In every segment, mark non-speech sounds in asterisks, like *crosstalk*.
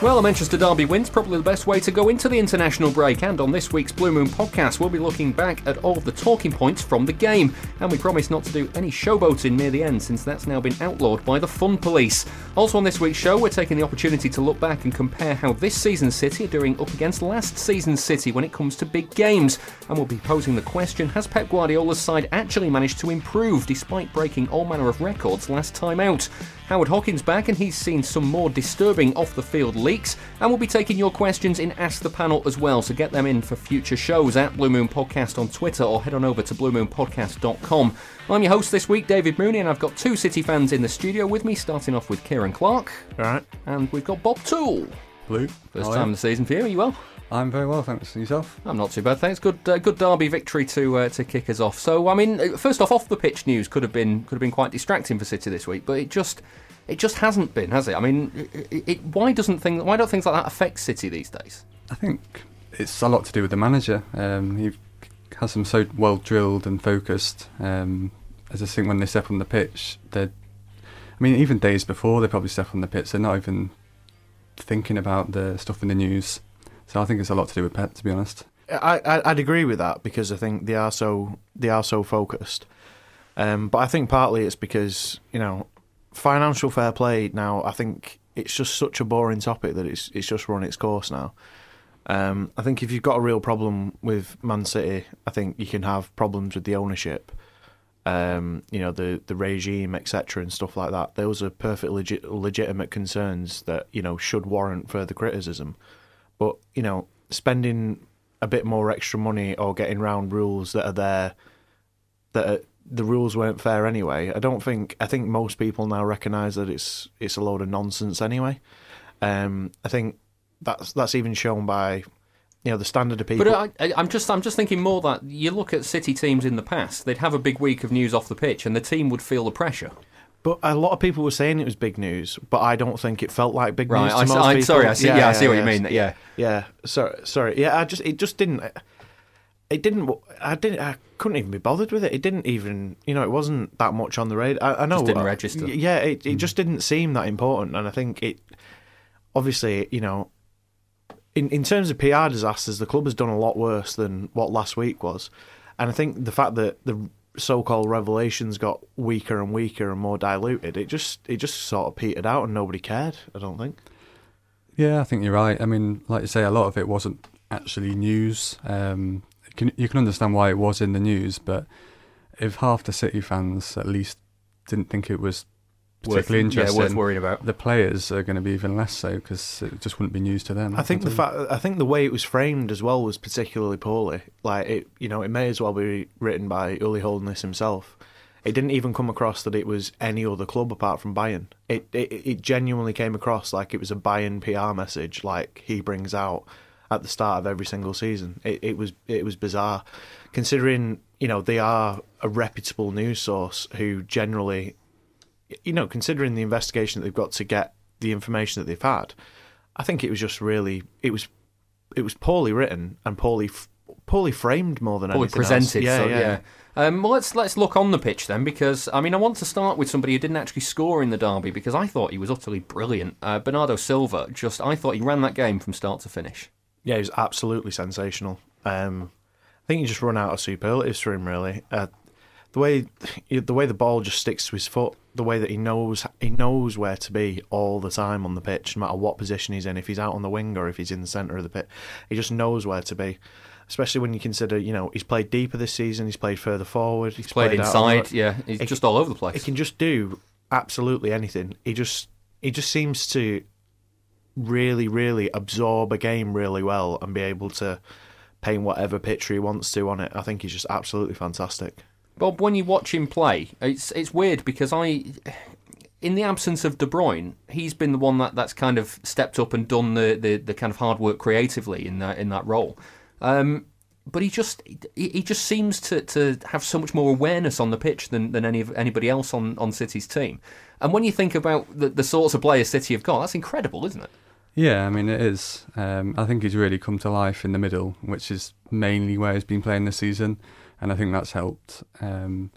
Well, a Manchester Derby win's probably the best way to go into the international break, and on this week's Blue Moon podcast, we'll be looking back at all the talking points from the game. And we promise not to do any showboating near the end, since that's now been outlawed by the Fun Police. Also, on this week's show, we're taking the opportunity to look back and compare how this season's City are doing up against last season's City when it comes to big games. And we'll be posing the question Has Pep Guardiola's side actually managed to improve despite breaking all manner of records last time out? Howard Hawkins back, and he's seen some more disturbing off the field leaks. And we'll be taking your questions in Ask the Panel as well, so get them in for future shows at Blue Moon Podcast on Twitter or head on over to bluemoonpodcast.com. I'm your host this week, David Mooney, and I've got two City fans in the studio with me, starting off with Kieran Clark. All right. And we've got Bob Toole. Blue. First time of the season for you, are you well? I'm very well, thanks. Yourself? I'm not too bad, thanks. Good, uh, good Derby victory to uh, to kick us off. So, I mean, uh, first off, off the pitch news could have been could have been quite distracting for City this week, but it just it just hasn't been, has it? I mean, it, it, why doesn't things why don't things like that affect City these days? I think it's a lot to do with the manager. Um, he has them so well drilled and focused. Um, as I just think when they step on the pitch, they're. I mean, even days before they probably step on the pitch, they're not even thinking about the stuff in the news. So I think it's a lot to do with Pep, to be honest. I, would agree with that because I think they are so they are so focused. Um, but I think partly it's because you know financial fair play now. I think it's just such a boring topic that it's it's just run its course now. Um, I think if you've got a real problem with Man City, I think you can have problems with the ownership, um, you know, the the regime, etc., and stuff like that. Those are perfectly legit, legitimate concerns that you know should warrant further criticism. But you know, spending a bit more extra money or getting round rules that are there that are, the rules weren't fair anyway. I don't think I think most people now recognise that it's it's a load of nonsense anyway. Um, I think that's that's even shown by you know the standard of people. But I, am just I'm just thinking more that you look at City teams in the past, they'd have a big week of news off the pitch, and the team would feel the pressure. But a lot of people were saying it was big news, but I don't think it felt like big right, news. Right, I, sorry, I see. Yeah, yeah I see what you mean. Yeah, yeah. Sorry, sorry. Yeah, I just it just didn't. It didn't. I didn't. I couldn't even be bothered with it. It didn't even. You know, it wasn't that much on the radar. I, I know. Just didn't register. Yeah, it it mm. just didn't seem that important, and I think it. Obviously, you know, in in terms of PR disasters, the club has done a lot worse than what last week was, and I think the fact that the so-called revelations got weaker and weaker and more diluted, it just it just sort of petered out and nobody cared. I don't think. Yeah, I think you're right. I mean, like you say, a lot of it wasn't actually news. Um, can, you can understand why it was in the news, but if half the City fans at least didn't think it was particularly worth, interesting. Yeah, worth worrying about. The players are going to be even less so because it just wouldn't be news to them. I think the fact, I think the way it was framed as well was particularly poorly. Like it, you know, it may as well be written by Uli Hoeness himself. It didn't even come across that it was any other club apart from Bayern. It, it it genuinely came across like it was a Bayern PR message, like he brings out at the start of every single season. It, it was it was bizarre, considering you know they are a reputable news source who generally you know, considering the investigation that they've got to get the information that they've had, I think it was just really it was it was poorly written and poorly poorly framed more than poorly anything presented. Else. Yeah, so, yeah. yeah. Um, well, let's let's look on the pitch then, because I mean, I want to start with somebody who didn't actually score in the derby because I thought he was utterly brilliant. Uh, Bernardo Silva, just I thought he ran that game from start to finish. Yeah, he was absolutely sensational. Um, I think you just run out of superlatives for him, really. Uh, the way *sighs* the way the ball just sticks to his foot, the way that he knows he knows where to be all the time on the pitch, no matter what position he's in. If he's out on the wing or if he's in the centre of the pit, he just knows where to be. especially when you consider, you know, he's played deeper this season. He's played further forward. He's played, out inside. Yeah, he's He- just all over the place. He can just do absolutely anything. He just he just seems to really, really absorb a game really well and be able to paint whatever picture he wants to on it. I think he's just absolutely fantastic. Bob, when you watch him play, it's it's weird because I, in the absence of De Bruyne, he's been the one that, that's kind of stepped up and done the, the, the kind of hard work creatively in that in that role. Um, but he just he, he just seems to, to have so much more awareness on the pitch than, than any of anybody else on, on City's team. And when you think about the, the sorts of players City have got, that's incredible, isn't it? Yeah, I mean it is. Um, I think he's really come to life in the middle, which is mainly where he's been playing this season, and I think that's helped. Um,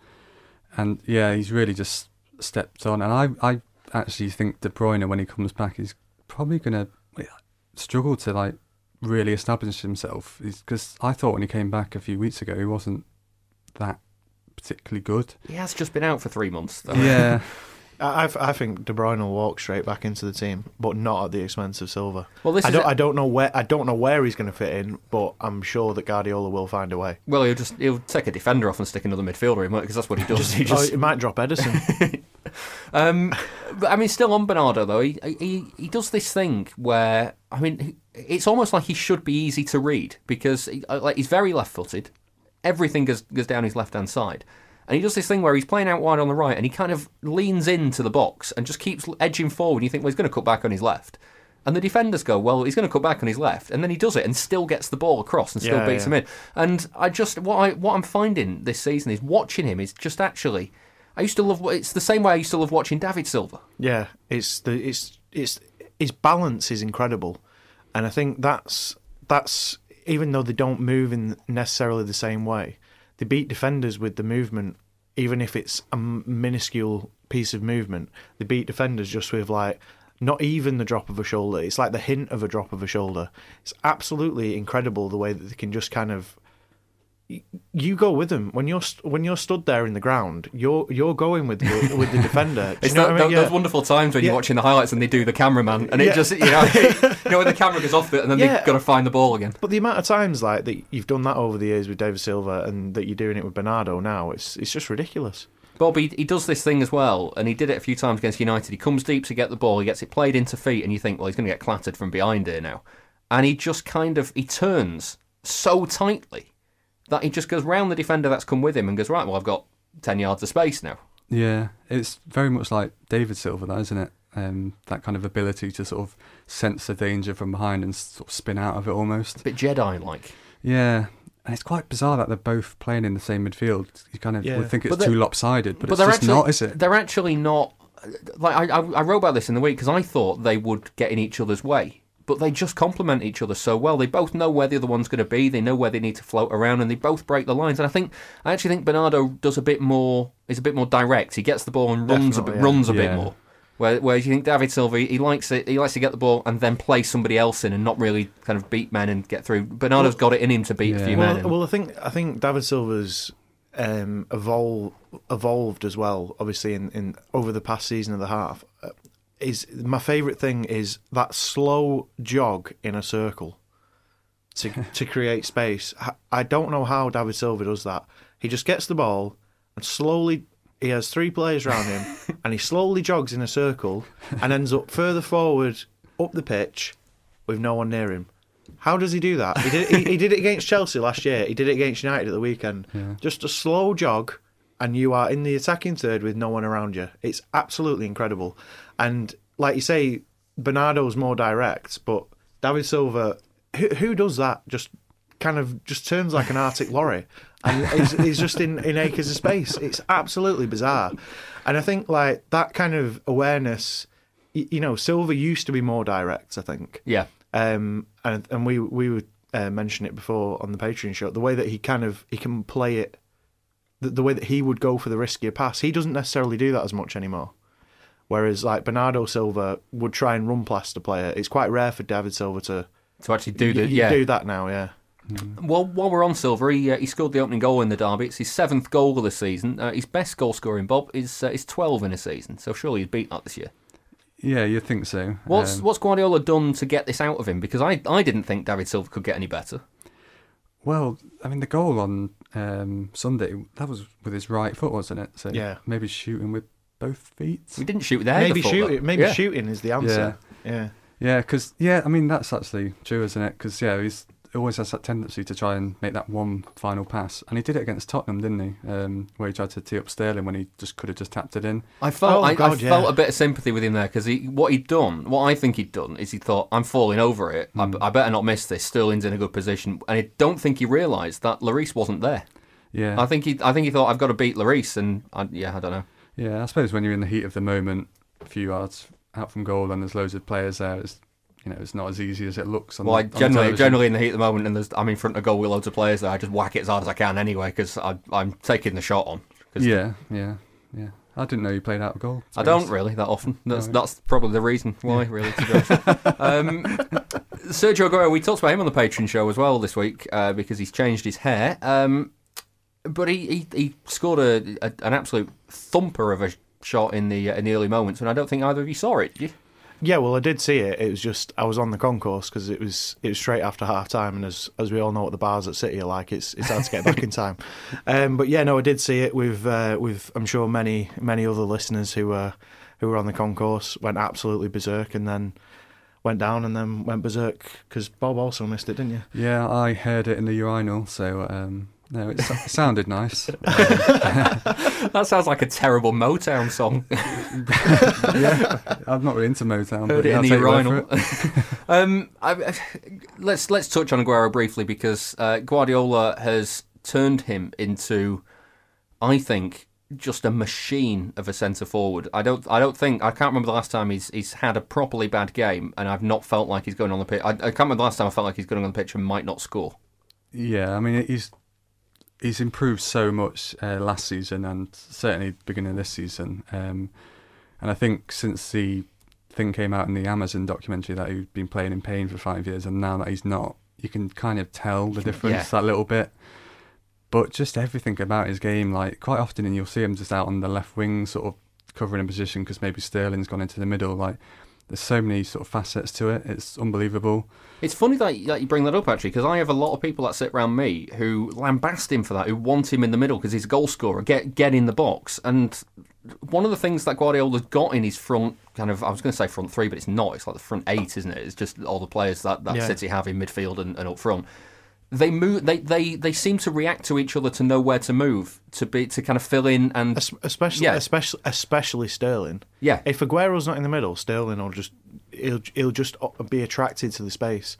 and yeah, he's really just stepped on. And I, I actually think De Bruyne, when he comes back, is probably going to struggle to like really establish himself. Because I thought when he came back a few weeks ago, he wasn't that particularly good. He has just been out for three months. Though. Yeah, *laughs* I, I I think De Bruyne will walk straight back into the team, but not at the expense of Silva. Well, this I don't a- I don't know where I don't know where he's going to fit in, but I'm sure that Guardiola will find a way. Well, he'll just he'll take a defender off and stick another midfielder in because that's what he does. he Oh, just he might drop Ederson. *laughs* Um, but I mean, still on Bernardo though, he, he he does this thing where I mean, it's almost like he should be easy to read because he, like he's very left-footed. Everything goes goes down his left-hand side, and he does this thing where he's playing out wide on the right, and he kind of leans into the box and just keeps edging forward. And you think, well, he's going to cut back on his left. And the defenders go, well, he's going to cut back on his left, and then he does it and still gets the ball across and still Yeah, beats yeah. him in. And I just what I what I'm finding this season is watching him is just actually. I used to love. It's the same way I used to love watching David Silva. Yeah, it's the it's it's his balance is incredible, and I think that's that's even though they don't move in necessarily the same way, they beat defenders with the movement, even if it's a minuscule piece of movement. They beat defenders just with like not even the drop of a shoulder. It's like the hint of a drop of a shoulder. It's absolutely incredible the way that they can just kind of you go with them when you're st- when you're stood there in the ground. You're you're going with the, with the defender. *laughs* It's I mean? those Yeah. wonderful times when you're watching the highlights and they do the cameraman, and it just you know, *laughs* *laughs* you know when the camera goes off it, and then Yeah. they've got to find the ball again. But the amount of times like that you've done that over the years with David Silva and that you're doing it with Bernardo now, it's it's just ridiculous. Bob, he, he does this thing as well, and he did it a few times against United. He comes deep to get the ball, he gets it played into feet, and you think, well, he's going to get clattered from behind here now. And he just kind of he turns so tightly that he just goes round the defender that's come with him and goes, right, well, I've got ten yards of space now. Yeah, it's very much like David Silva, that isn't it? Um, that kind of ability to sort of sense the danger from behind and sort of spin out of it almost. A bit Jedi-like. Yeah, and it's quite bizarre that they're both playing in the same midfield. You kind of Yeah. would think it's too lopsided, but, it's they're just actually, not, is it? They're actually not. Like I, I, I wrote about this in the week because I thought they would get in each other's way, but they just complement each other so well. They both know where the other one's going to be. They know where they need to float around, and they both break the lines. And I think I actually think Bernardo does a bit more. Is a bit more direct. He gets the ball and runs a bit, yeah. runs a bit more. Where, whereas you think David Silva, he likes it. He likes to get the ball and then play somebody else in, and not really kind of beat men and get through. Bernardo's got it in him to beat a Yeah. few men. Well, well, I think I think David Silva's um, evol- evolved as well. Obviously, in, in over the past season and a half, is my favourite thing is that slow jog in a circle to *laughs* to create space. I don't know how David Silva does that. He just gets the ball and slowly. He has three players around him, *laughs* and he slowly jogs in a circle and ends up further forward up the pitch with no one near him. How does he do that? He did, he, he did it against Chelsea last year. He did it against United at the weekend. Just a slow jog, and you are in the attacking third with no one around you. It's absolutely incredible. And like you say, Bernardo's more direct, but David Silva, who, who does that? Just kind of just turns like an Arctic lorry, and he's, he's just in, in acres of space. It's absolutely bizarre. And I think like that kind of awareness, y- you know, Silva used to be more direct. I think. yeah, Um, and and we we would uh, mention it before on the Patreon show. The way that he kind of he can play it, the, the way that he would go for the riskier pass, he doesn't necessarily do that as much anymore. Whereas like Bernardo Silva would try and run past a player. It's quite rare for David Silva to to actually do y- the y- yeah do that now. Yeah. Well, while we're on Silva, he, uh, he scored the opening goal in the derby. It's his seventh goal of the season. Uh, his best goal scoring, Bob, is uh, is twelve in a season. So surely he'd beat that this year. Yeah, you'd think so. What's Um, what's Guardiola done to get this out of him? Because I I didn't think David Silva could get any better. Well, I mean, the goal on um, Sunday that was with his right foot, wasn't it? So Yeah. maybe shooting with both feet. We didn't shoot with the head. maybe I thought, shooting. though. Maybe Yeah. shooting is the answer. Yeah. Yeah, because yeah, I mean that's actually true, isn't it? Because yeah, he's always has that tendency to try and make that one final pass, and he did it against Tottenham, didn't he? Um, where he tried to tee up Sterling when he just could have just tapped it in. I felt Oh, I, I yeah. felt a bit of sympathy with him there because he what he'd done, what I think he'd done is he thought I'm falling over it. I, I better not miss this. Sterling's in a good position, and I don't think he realised that Lloris wasn't there. Yeah, I think he I think he thought I've got to beat Lloris, and I, yeah, I don't know. Yeah. I suppose when you're in the heat of the moment, a few yards out from goal, and there's loads of players there, it's you know it's not as easy as it looks. On Well, on generally generally in the heat of the moment, and there's I'm in front of goal with loads of players there. I just whack it as hard as I can anyway because I'm taking the shot on. Yeah, yeah, yeah. I didn't know you played out of goal. I don't honest. really that often. That's No. that's probably the reason why, really. To be honest. *laughs* um, Sergio Aguero, we talked about him on the Patreon show as well this week uh, because he's changed his hair. Um, but he, he, he scored a, a an absolute thumper of a shot in the uh, in the early moments, and I don't think either of you saw it. Did you? Yeah, well, I did see it. It was just I was on the concourse because it was it was straight after half time, and as as we all know what the bars at City are like, it's it's hard to get back in time. *laughs* Um, but yeah, no, I did see it with uh, with I'm sure many many other listeners who were who were on the concourse went absolutely berserk, and then went down and then went berserk because Bob also missed it, didn't you? Yeah, I heard it in the urinal, so um, no, it, so- sounded nice. *laughs* That sounds like a terrible Motown song. *laughs* yeah, I'm not really into Motown. Heard but it yeah, in the take your word urinal. *laughs* um, I, let's let's touch on Aguero briefly because uh, Guardiola has turned him into, I think, just a machine of a centre forward. I don't I don't think I can't remember the last time he's he's had a properly bad game and I've not felt like he's going on the pitch. I, I can't remember the last time I felt like he's going on the pitch and might not score. Yeah, I mean he's he's improved so much uh, last season and certainly beginning of this season. Um, and I think since the thing came out in the Amazon documentary that he'd been playing in pain for five years, and now that he's not, you can kind of tell the difference Yeah. that little bit. But just everything about his game, like quite often, and you'll see him just out on the left wing, sort of covering a position because maybe Sterling's gone into the middle. Like there's so many sort of facets to it. It's unbelievable. It's funny that, that you bring that up actually, because I have a lot of people that sit around me who lambast him for that, who want him in the middle because he's a goal scorer, get get in the box. And one of the things that Guardiola's got in his front kind of, I was going to say front three, but it's not. It's like the front eight, isn't it? It's just all the players that, that Yeah. City have in midfield and, and up front. They move. They, they they seem to react to each other to know where to move to be to kind of fill in and Especially, Yeah. especially, especially Sterling. Yeah. If Aguero's not in the middle, Sterling will just he'll he'll just be attracted to the space.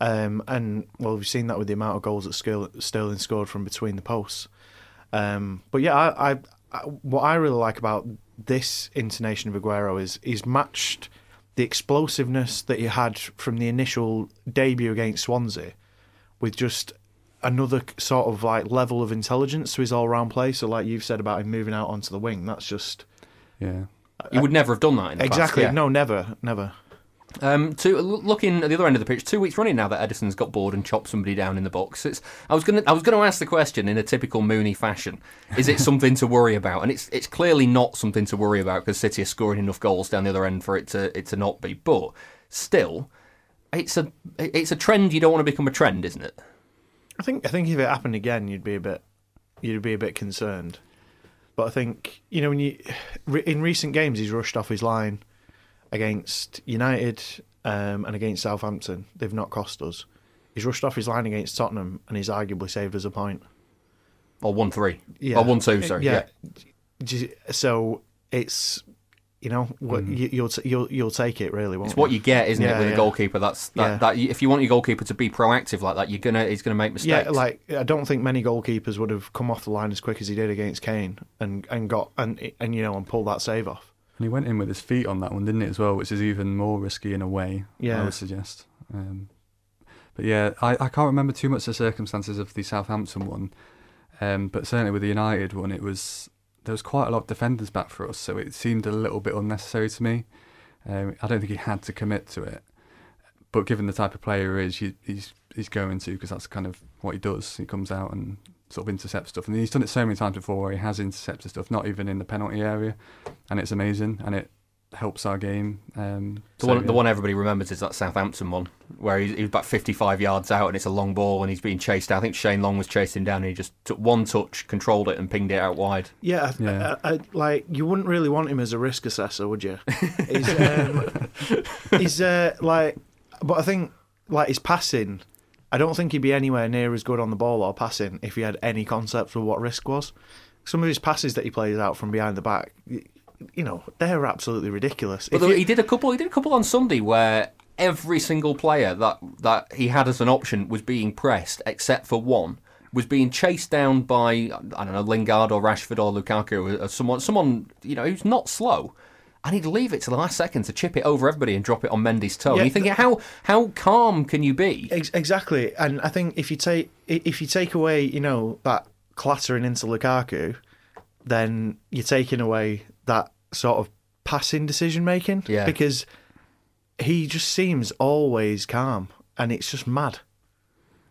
Um, and well, we've seen that with the amount of goals that Sterling, Sterling scored from between the posts. Um, but yeah, I, I, I what I really like about this intonation of Aguero is he's matched the explosiveness that he had from the initial debut against Swansea with just another sort of like level of intelligence to his all round play. So like you've said about him moving out onto the wing, that's just Yeah. you would never have done that in the past, exactly yeah. no, never, never. Um, to looking at the other end of the pitch, two weeks running now that Ederson's got bored and chopped somebody down in the box. It's, I was gonna, I was gonna ask the question in a typical Mooney fashion: Is it *laughs* something to worry about? And it's, it's clearly not something to worry about because City are scoring enough goals down the other end for it to, it to not be. But still, it's a, it's a trend. You don't want to become a trend, isn't it? I think I think if it happened again, you'd be a bit you'd be a bit concerned. But I think you know when you in recent games he's rushed off his line against United um, and against Southampton. They've not cost us. He's rushed off his line against Tottenham and he's arguably saved us a point. Or one three, Yeah, or one two. Sorry, yeah. J- So it's you know what you, you'll t- you'll you'll take it really. Won't It's what you get, isn't it, Yeah, with a goalkeeper? That's that, Yeah. that. If you want your goalkeeper to be proactive like that, you're gonna he's gonna make mistakes. Yeah, like I don't think many goalkeepers would have come off the line as quick as he did against Kane and and got and and you know and pulled that save off. And he went in with his feet on that one, didn't he, as well, which is even more risky in a way, Yeah, I would suggest. Um, but yeah, I, I can't remember too much the circumstances of the Southampton one, um, but certainly with the United one, it was there was quite a lot of defenders back for us, so it seemed a little bit unnecessary to me. Um, I don't think he had to commit to it, but given the type of player he is, he, he's he's going to because that's kind of what he does. He comes out and sort of intercepts stuff, and he's done it so many times before where he has intercepted stuff, not even in the penalty area, and it's amazing. And it helps our game. Um, The so, one, yeah. the one everybody remembers is that Southampton one, where he, he was about 55 yards out and it's a long ball and he's being chased down. I think Shane Long was chasing him down and he just took one touch, controlled it, and pinged it out wide. Yeah, I, Yeah. I, I, like you wouldn't really want him as a risk assessor, would you? *laughs* he's um, he's uh, like, but I think like his passing. I don't think he'd be anywhere near as good on the ball or passing if he had any concept of what risk was. Some of his passes that he plays out from behind the back, y- you know, they're absolutely ridiculous. But you- he did a couple. He did a couple on Sunday where every single player that that he had as an option was being pressed, except for one was being chased down by I don't know Lingard or Rashford or Lukaku or someone someone you know who's not slow. And he'd leave it to the last second to chip it over everybody and drop it on Mendy's toe. Yeah, and you're thinking, how how calm can you be? Ex- exactly, and I think if you take if you take away, you know, that clattering into Lukaku, then you're taking away that sort of passing decision making. Yeah. because he just seems always calm, and it's just mad.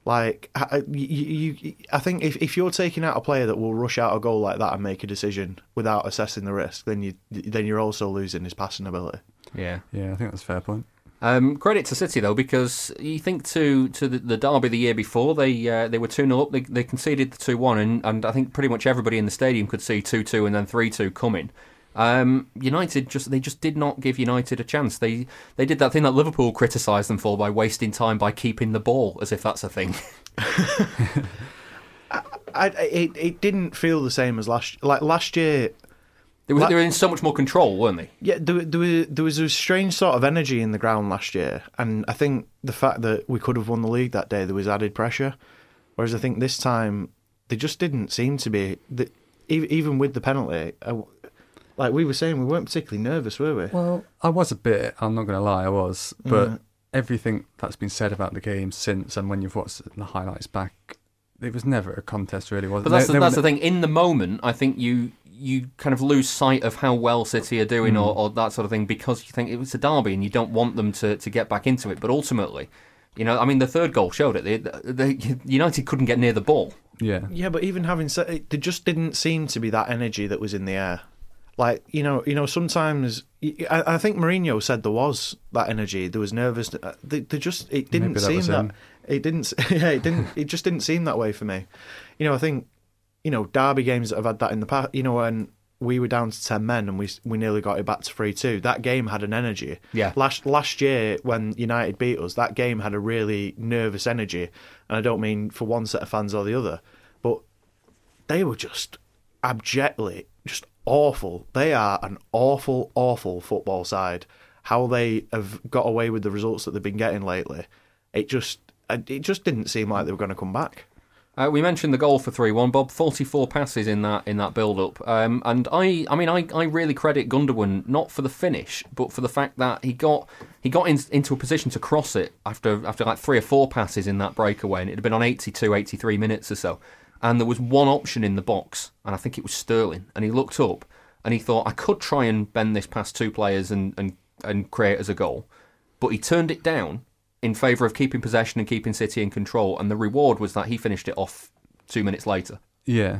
Like I, I- you, you, I think if, if you're taking out a player that will rush out a goal like that and make a decision without assessing the risk, then you then you're also losing his passing ability. Yeah. Yeah, I think that's a fair point. Um, credit to City though, because you think to to the, the derby the year before they uh, they were two 0 up, they, they conceded the two one, and, and I think pretty much everybody in the stadium could see two two and then three two coming. Um, United just they just did not give United a chance. They they did that thing that Liverpool criticised them for by wasting time by keeping the ball, as if that's a thing. *laughs* *laughs* I, it it didn't feel the same as last like last year. They were, La- they were in so much more control, weren't they? Yeah, there, there, was, there was a strange sort of energy in the ground last year, and I think the fact that we could have won the league that day, there was added pressure. Whereas I think this time, they just didn't seem to be. The, even with the penalty, uh, like we were saying, we weren't particularly nervous, were we? Well, I was a bit. I'm not going to lie, I was. But everything that's been said about the game since, and when you've watched the highlights back, it was never a contest, really, was it? But that's They- the, that's were- the thing. In the moment, I think you you kind of lose sight of how well City are doing, or, hmm. or that sort of thing, because you think it was a derby and you don't want them to, to get back into it. But ultimately, you know, I mean, the third goal showed it. The, the, United couldn't get near the ball. Yeah. Yeah, but even having said it, there just didn't seem to be that energy that was in the air. Like you know, you know, sometimes I, I think Mourinho said there was that energy. There was nervous. Uh, they, they just it didn't Maybe that seem was that. him. It didn't. *laughs* Yeah, it didn't. It just didn't seem that way for me. You know, I think you know derby games that have had that in the past. You know, when we were down to ten men and we we nearly got it back to three two. That game had an energy. Yeah. Last last year when United beat us, that game had a really nervous energy, and I don't mean for one set of fans or the other, but they were just abjectly just awful. They are an awful, awful football side. How they have got away with the results that they've been getting lately, it just it just didn't seem like they were going to come back. Uh, we mentioned the goal for three one, Bob. Forty four passes in that in that build up, um, and I I mean I, I really credit Gundogan not for the finish, but for the fact that he got he got in, into a position to cross it after after like three or four passes in that breakaway, and it had been on 82, 83 minutes or so, and there was one option in the box, and I think it was Sterling, and he looked up and he thought I could try and bend this past two players and and and create as a goal, but he turned it down in favour of keeping possession and keeping City in control, and the reward was that he finished it off two minutes later. Yeah.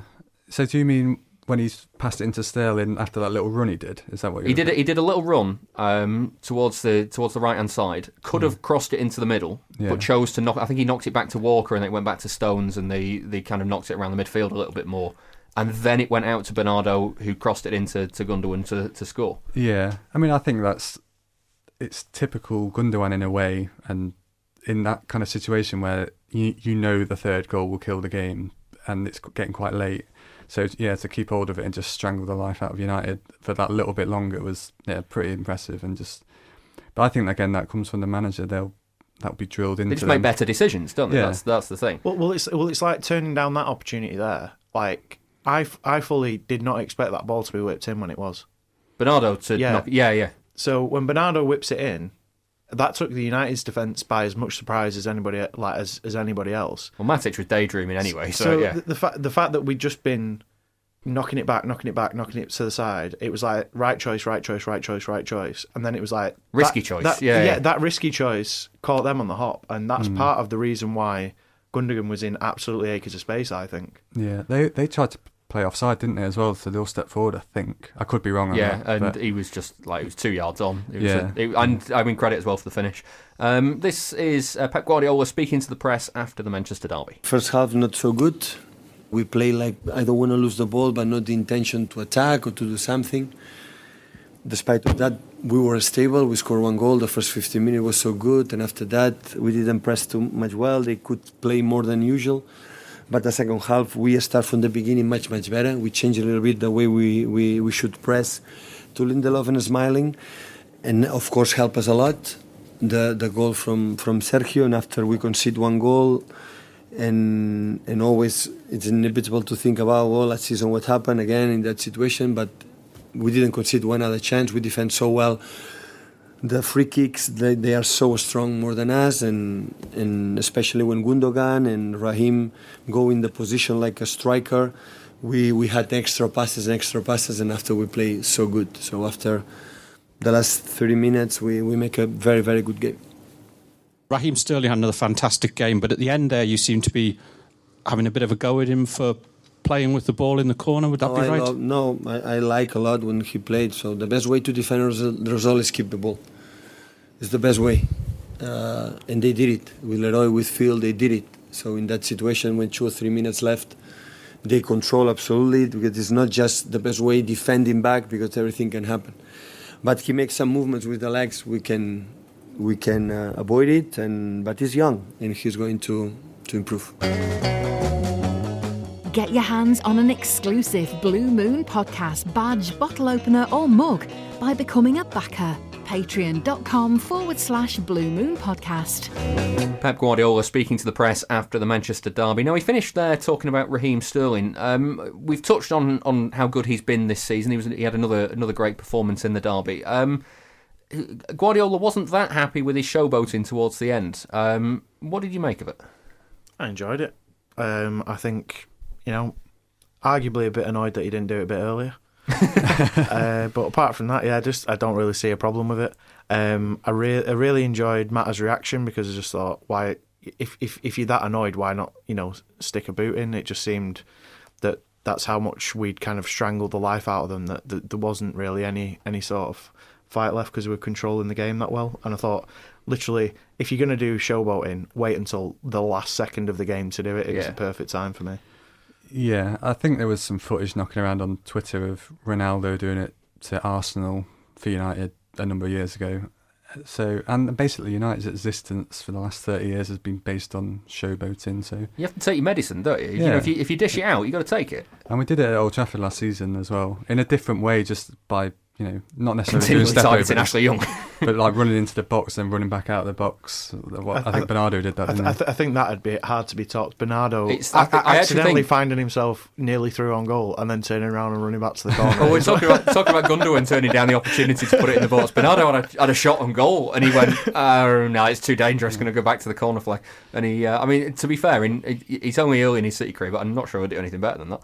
So do you mean when he's passed it into Sterling after that little run he did? Is that what He you're He did it. He did a little run um, towards the towards the right hand side. Could have crossed it into the middle, Yeah. but chose to knock. I think he knocked it back to Walker, and then it went back to Stones, and they they kind of knocked it around the midfield a little bit more. And then it went out to Bernardo, who crossed it into to Gundogan to to score. Yeah, I mean, I think that's it's typical Gundogan in a way, and in that kind of situation where you you know the third goal will kill the game, and it's getting quite late. So yeah, to keep hold of it and just strangle the life out of United for that little bit longer was yeah pretty impressive, and just. But I think again that comes from the manager. They'll that'll be drilled into They just them. make better decisions, don't they? Yeah. That's that's the thing. Well, well, it's well, it's like turning down that opportunity there. Like I, I fully did not expect that ball to be whipped in when it was. Bernardo to Yeah. knock, yeah, yeah. So when Bernardo whips it in, that took the United's defence by as much surprise as anybody like as, as anybody else. Well, Matic was daydreaming anyway, so, yeah. the, the fact the fact that we'd just been knocking it back, knocking it back, knocking it to the side, it was like right choice, right choice, right choice, right choice, and then it was like Risky that- choice, that- yeah, yeah. that risky choice caught them on the hop, and that's Hmm. part of the reason why Gundogan was in absolutely acres of space. I think. Yeah, they they tried to play offside, didn't they, as well? So they all stepped forward, I think. I could be wrong on Yeah, that. and but- he was just like, he was two yards on. It was Yeah. a- it- and I mean, credit as well for the finish. Um, this is uh, Pep Guardiola speaking to the press after the Manchester derby. First half not so good. We play like I don't want to lose the ball, but not the intention to attack or to do something. Despite of that, we were stable. We scored one goal. The first 15 minutes was so good, and after that, we didn't press too much well. They could play more than usual. But the second half, we start from the beginning much much better. We change a little bit the way we, we, we should press. To Lindelof and Smalling, and of course help us a lot. The the goal from from Sergio, and after we concede one goal, and and always it's inevitable to think about well last season what happened again in that situation but we didn't concede one other chance we defend so well the free kicks they, they are so strong more than us and and especially when Gundogan and Raheem go in the position like a striker we we had extra passes and extra passes and after we play so good. So after the last 30 minutes we, we make a very very good game. Raheem Sterling had another fantastic game, but at the end there, you seem to be having a bit of a go at him for playing with the ball in the corner. Would that no, be I right? love- no, I, I like a lot when he played. So the best way to defend Rosal Rosal is keep the ball. It's the best way, uh, and they did it with Leroy, with Phil. They did it. So in that situation, when two or three minutes left, they control absolutely because it's not just the best way defending back because everything can happen. But he makes some movements with the legs. We can we can uh, avoid it. And but he's young and he's going to to improve. Get your hands on an exclusive Blue Moon podcast badge, bottle opener, or mug by becoming a backer. Patreon.com forward slash Blue Moon Podcast. Pep Guardiola speaking to the press after the Manchester derby. Now he finished there talking about Raheem Sterling. Um, we've touched on, on how good he's been this season. He was he had another another great performance in the derby. Um, Guardiola wasn't that happy with his showboating towards the end. Um, what did you make of it? I enjoyed it. Um, I think, you know, arguably a bit annoyed that he didn't do it a bit earlier. *laughs* uh, but apart from that, yeah, I just I don't really see a problem with it. Um, I, re- I really enjoyed Mata's reaction because I just thought, why, if, if if you're that annoyed, why not, you know, stick a boot in? It just seemed that that's how much we'd kind of strangled the life out of them. That, that there wasn't really any any sort of fight left because we were controlling the game that well. And I thought, literally, if you're going to do showboating, wait until the last second of the game to do it. It was the perfect time for me. Yeah, I think there was some footage knocking around on Twitter of Ronaldo doing it to Arsenal for United a number of years ago. So, and basically United's existence for the last 30 years has been based on showboating. So, You have to take your medicine, don't you? You know, Yeah. if you if you dish it out, you got to take it. and we did it at Old Trafford last season as well, in a different way, just by, you know, not necessarily doing Continually step targeting overs, Ashley Young. *laughs* but like running into the box and running back out of the box. What, I, I- think Bernardo did that, I, th- didn't I, th- I think that'd be hard to be topped. Bernardo It's- I a- thi- I a- accidentally think- finding himself nearly through on goal and then turning around and running back to the *laughs* corner. Oh, we're talking about talking about Gundogan turning down the opportunity to put it in the box. Bernardo had a, had a shot on goal, and he went, *laughs* "Oh no, it's too dangerous. Going to go back to the corner flag." And he, uh, I mean, to be fair, in, he- he's only early in his City career, but I'm not sure he'll do anything better than that.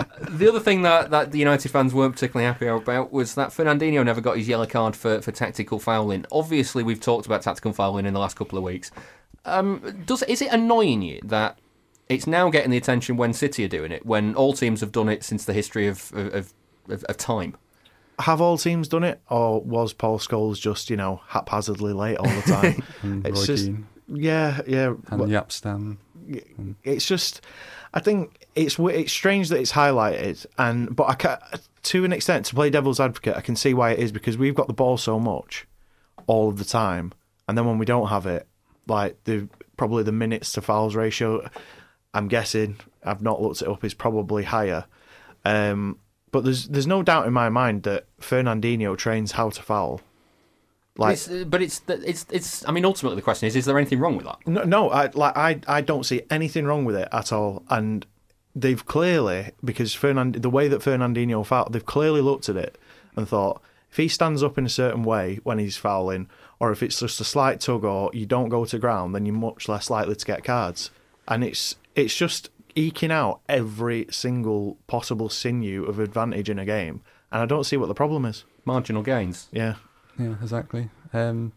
Um, the other thing that, that the United fans weren't particularly happy about was that Fernandinho never got his yellow card for, for tactical fouling. Obviously, we've talked about tactical fouling in the last couple of weeks. Um, does is it annoying you that it's now getting the attention when City are doing it, when all teams have done it since the history of of, of, of time? Have all teams done it, or was Paul Scholes just you know haphazardly late all the time? *laughs* It's Roy just Keane yeah, yeah. and Well, Jaap Stam. it's just I think it's it's strange that it's highlighted, and but I can to an extent to play devil's advocate, I can see why it is because we've got the ball so much all of the time, and then when we don't have it, like the probably the minutes to fouls ratio, I'm guessing I've not looked it up is probably higher. Um, but there's there's no doubt in my mind that Fernandinho trains how to foul. Like It's, uh, but it's it's it's. I mean, ultimately, the question is: Is there anything wrong with that? No, no, I like I I don't see anything wrong with it at all, and they've clearly because Fernand the way that Fernandinho fouled, they've clearly looked at it and thought if he stands up in a certain way when he's fouling, or if it's just a slight tug or you don't go to ground, then you're much less likely to get cards, and it's it's just eking out every single possible sinew of advantage in a game, and I don't see what the problem is. Marginal gains. Yeah. Yeah, exactly. Um,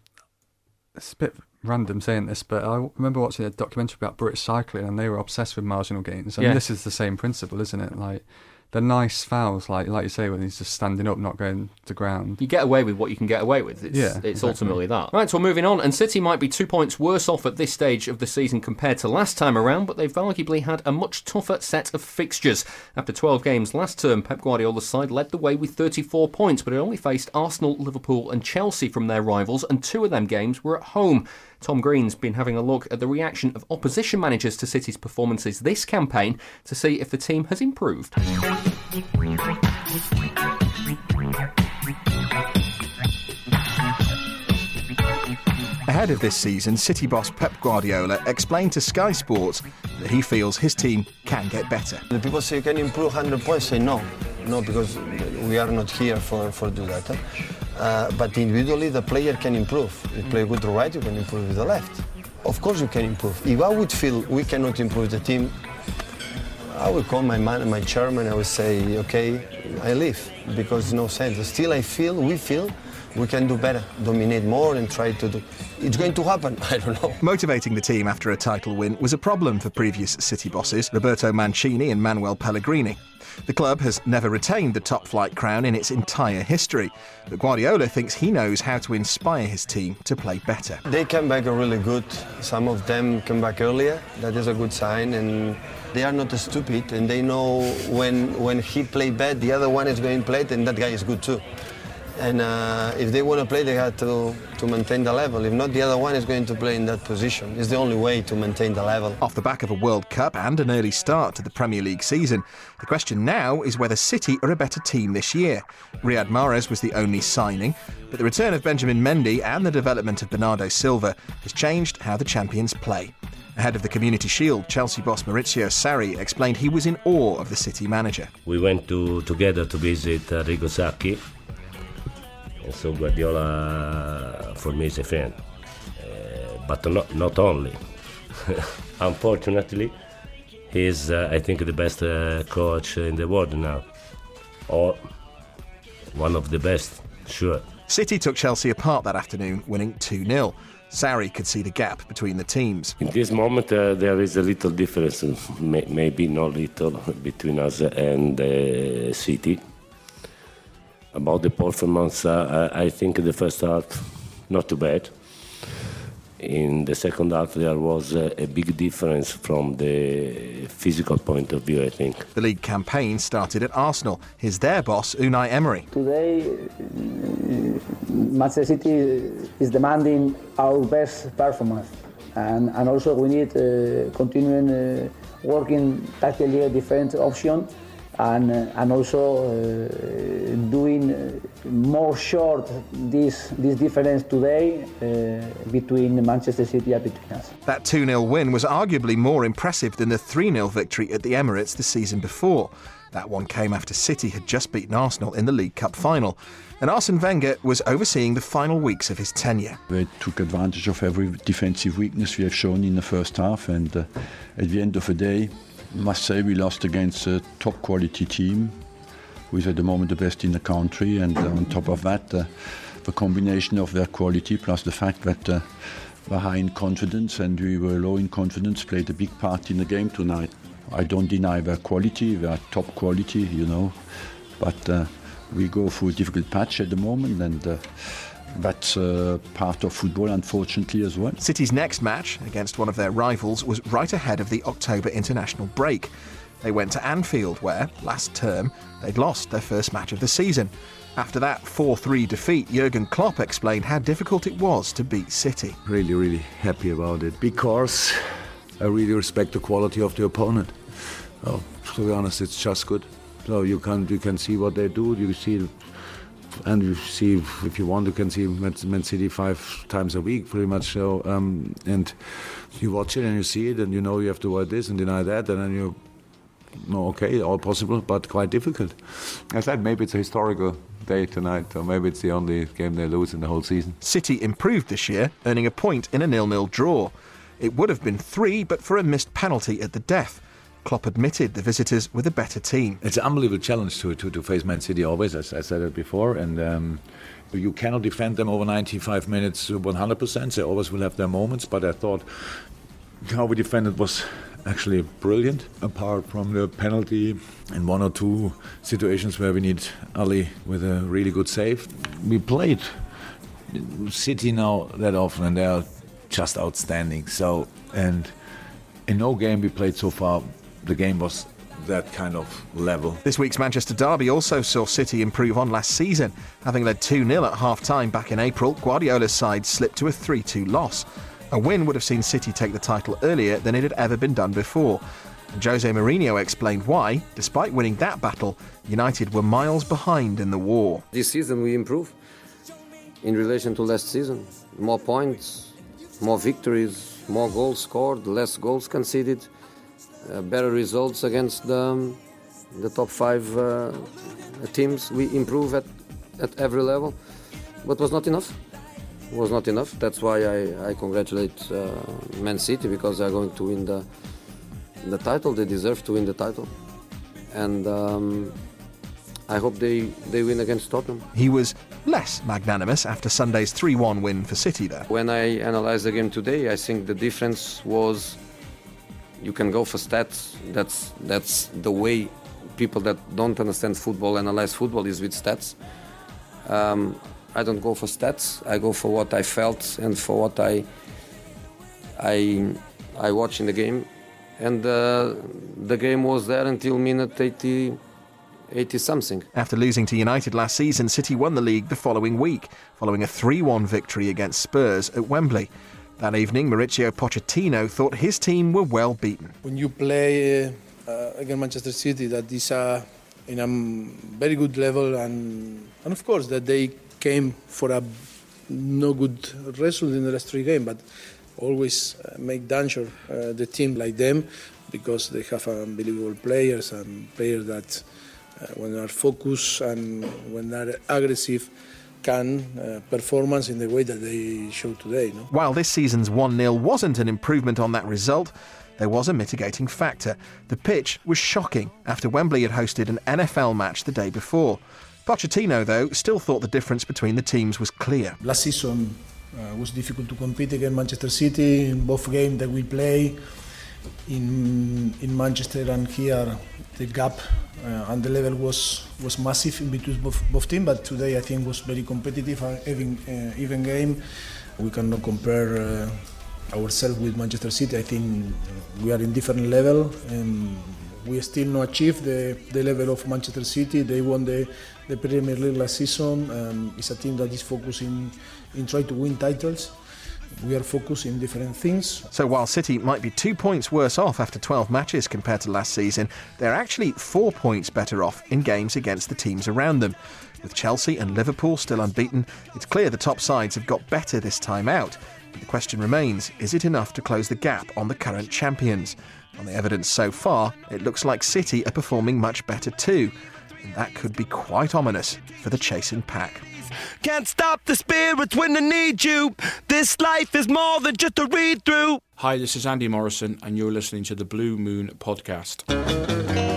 it's a bit random saying this, but I remember watching a documentary about British cycling, and they were obsessed with marginal gains. And Yeah. this is the same principle, isn't it? Like the nice fouls, like like you say, when he's just standing up, not going to ground. You get away with what you can get away with. It's, Yeah, it's exactly. ultimately that. Right, so moving on. And City might be two points worse off at this stage of the season compared to last time around, but they've arguably had a much tougher set of fixtures. After 12 games last term, Pep Guardiola's side led the way with 34 points, but it only faced Arsenal, Liverpool, and Chelsea from their rivals, and two of them games were at home. Tom Green's been having a look at the reaction of opposition managers to City's performances this campaign to see if the team has improved. Ahead of this season, City boss Pep Guardiola explained to Sky Sports that he feels his team can get better. The people say you can improve 100 points. Say no, no, because we are not here for for do that. huh? Uh, but individually, the player can improve. You play with the right, you can improve with the left. Of course, you can improve. If I would feel we cannot improve the team, I would call my man, my chairman. I would say, okay, I leave because no sense. Still, I feel we feel we can do better, dominate more, and try to do. It's going to happen. *laughs* I don't know. Motivating the team after a title win was a problem for previous City bosses Roberto Mancini and Manuel Pellegrini. The club has never retained the top flight crown in its entire history, but Guardiola thinks he knows how to inspire his team to play better. They came back really good. Some of them come back earlier. That is a good sign. And they are not stupid. And they know when when he play bad, the other one is going to play it, and that guy is good too. And uh, if they want to play, they have to, to maintain the level. If not, the other one is going to play in that position. It's the only way to maintain the level. Off the back of a World Cup and an early start to the Premier League season, the question now is whether City are a better team this year. Riyad Mahrez was the only signing, but the return of Benjamin Mendy and the development of Bernardo Silva has changed how the champions play. Ahead of the Community Shield, Chelsea boss Maurizio Sarri explained he was in awe of the City manager. We went to, together to visit uh, Rigo Sacchi. And so Guardiola for me is a friend. Uh, but not, not only. *laughs* Unfortunately, he's, uh, I think, the best uh, coach in the world now. Or one of the best, sure. City took Chelsea apart that afternoon, winning 2 0. Sarri could see the gap between the teams. In this moment, uh, there is a little difference, may, maybe not little, between us and uh, City. About the performance, uh, I I think the first half, not too bad. In the second half, there was uh, a big difference from the physical point of view, I think. The league campaign started at Arsenal. Here's their boss, Unai Emery. Today, Manchester City is demanding our best performance, and, and also we need uh, continuing uh, working tactically a different option, and uh, and also uh, doing uh, more short this this difference today uh, between Manchester City and between us. That 2 0 win was arguably more impressive than the 3 0 victory at the Emirates the season before. That one came after City had just beaten Arsenal in the League Cup final. And Arsene Wenger was overseeing the final weeks of his tenure. We took advantage of every defensive weakness we have shown in the first half, and uh, at the end of the day, I must say we lost against a top quality team, who is at the moment the best in the country, and uh, on top of that, uh, the combination of their quality plus the fact that uh, we're high in confidence and we were low in confidence played a big part in the game tonight. I don't deny their quality, they are top quality, you know, but uh, we go through a difficult patch at the moment, and uh, that's uh, part of football, unfortunately, as well. City's next match against one of their rivals was right ahead of the October international break. They went to Anfield, where, last term, they'd lost their first match of the season. After that 4 3 defeat, Jurgen Klopp explained how difficult it was to beat City. Really, really happy about it because I really respect the quality of the opponent. Oh, to be honest, it's just good. So you can you can see what they do. You see, and you see if you want, you can see Man Man City five times a week, pretty much. So um, and you watch it and you see it, and you know you have to avoid this and deny that, and then you. No, okay, all possible, but quite difficult. I said maybe it's a historical day tonight, or maybe it's the only game they lose in the whole season. City improved this year, earning a point in a nil-nil draw. It would have been three, but for a missed penalty at the death. Klopp admitted the visitors were the better team. It's an unbelievable challenge to, to, to face Man City always, as I said it before. And um, you cannot defend them over 95 minutes 100%. They always will have their moments. But I thought how we defended was actually brilliant, apart from the penalty in one or two situations where we need Ali with a really good save. We played City now that often, and they are just outstanding. So, and in no game we played so far, the game was that kind of level. This week's Manchester Derby also saw City improve on last season. Having led 2 0 at half time back in April, Guardiola's side slipped to a 3 2 loss. A win would have seen City take the title earlier than it had ever been done before. And Jose Mourinho explained why, despite winning that battle, United were miles behind in the war. This season we improved in relation to last season. More points, more victories, more goals scored, less goals conceded, better results against the, the top five uh, teams. We improve at, at every level, but was not enough. Was not enough. That's why I, I congratulate uh, Man City because they are going to win the the title. They deserve to win the title, and um, I hope they, they win against Tottenham. He was less magnanimous after Sunday's 3 1 win for City there. When I analyzed the game today, I think the difference was you can go for stats. That's, that's the way people that don't understand football analyze football is with stats. Um, I don't go for stats. I go for what I felt and for what I I I watch in the game. And uh, the game was there until minute 80, 80 something. After losing to United last season, City won the league the following week, following a 3 1 victory against Spurs at Wembley. That evening, Mauricio Pochettino thought his team were well beaten. When you play uh, against Manchester City, that is uh, in a very good level, and, and of course that they came for a no good result in the last three games, but always uh, make danger uh, the team like them because they have unbelievable players and players that uh, when they are focused and when they are aggressive can uh, performance in the way that they show today. No? While this season's 1 0 wasn't an improvement on that result, there was a mitigating factor. The pitch was shocking after Wembley had hosted an NFL match the day before. Pochettino, though, still thought the difference between the teams was clear. Last season uh, was difficult to compete against Manchester City in both games that we play. In in Manchester and here, the gap uh, and the level was was massive in between both, both teams. But today, I think was very competitive, uh, even uh, even game. We cannot compare uh, ourselves with Manchester City. I think we are in different level. And, we still not achieve the, the level of Manchester City. They won the, the Premier League last season. Um, it's a team that is focusing in trying to win titles. We are focused in different things. So while City might be two points worse off after 12 matches compared to last season, they're actually four points better off in games against the teams around them. With Chelsea and Liverpool still unbeaten, it's clear the top sides have got better this time out. But the question remains is it enough to close the gap on the current champions? On the evidence so far, it looks like City are performing much better too, and that could be quite ominous for the chasing pack. Can't stop the spirits when they need you. This life is more than just a read through. Hi, this is Andy Morrison, and you're listening to the Blue Moon Podcast.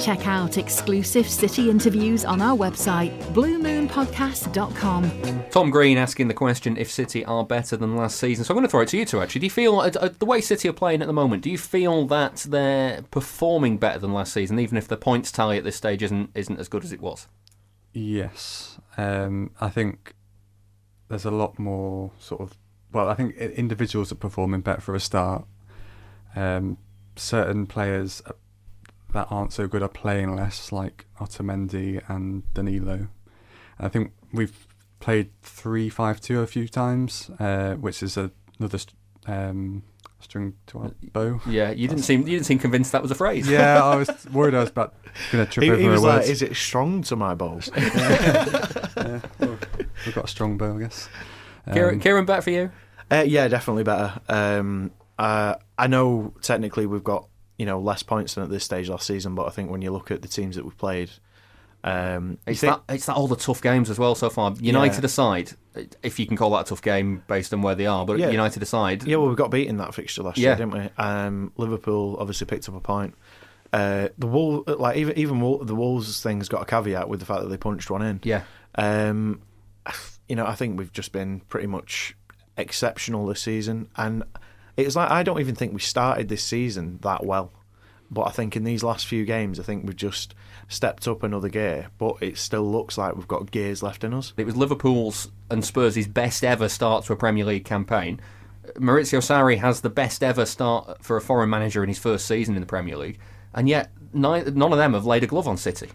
Check out exclusive City interviews on our website, bluemoonpodcast.com. Tom Green asking the question if City are better than last season. So I'm going to throw it to you two, actually. Do you feel, uh, uh, the way City are playing at the moment, do you feel that they're performing better than last season, even if the points tally at this stage isn't, isn't as good as it was? Yes. Um, I think there's a lot more sort of, well, I think individuals are performing better for a start. Um, certain players that aren't so good are playing less, like Otamendi and Danilo. And I think we've played three five two a few times, uh, which is a, another um, string to our bow. Yeah, you didn't seem you didn't seem convinced that was a phrase. yeah, I *laughs* was worried I was about going to trip he, over he was a word. like, "Is it strong to my bows?" *laughs* *laughs* yeah, well, we've got a strong bow, I guess. Um, Kieran, Kieran, back for you? Uh, yeah, definitely better. Um, uh, I know technically we've got you know less points than at this stage last season, but I think when you look at the teams that we've played, um, it's think, that it's that all the tough games as well so far. United Yeah. aside, if you can call that a tough game based on where they are. But Yeah. United aside, Yeah, well, we got beaten that fixture last Yeah. year, didn't we? Um, Liverpool obviously picked up a point. Uh, the Wol- like even even the Wolves thing's got a caveat with the fact that they punched one in. Yeah. Um, you know, I think we've just been pretty much exceptional this season, and it's like I don't even think we started this season that well. But I think in these last few games, I think we've just stepped up another gear. But it still looks like we've got gears left in us. It was Liverpool's and Spurs' best ever start to a Premier League campaign. Maurizio Sarri has the best ever start for a foreign manager in his first season in the Premier League, and yet none of them have laid a glove on City.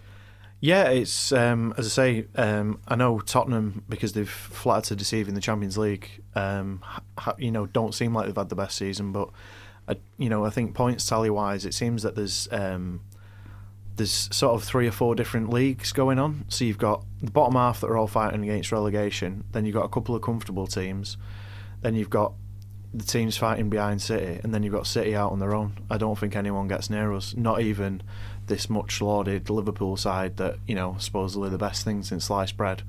Yeah, it's um, as I say. Um, I know Tottenham because they've flattered to deceive in the Champions League. Um, ha, you know, don't seem like they've had the best season, but uh, you know, I think points tally wise, it seems that there's um, there's sort of three or four different leagues going on. So you've got the bottom half that are all fighting against relegation. Then you've got a couple of comfortable teams. Then you've got the teams fighting behind City, and then you've got City out on their own. I don't think anyone gets near us. Not even this much lauded Liverpool side that you know supposedly the best thing since sliced bread.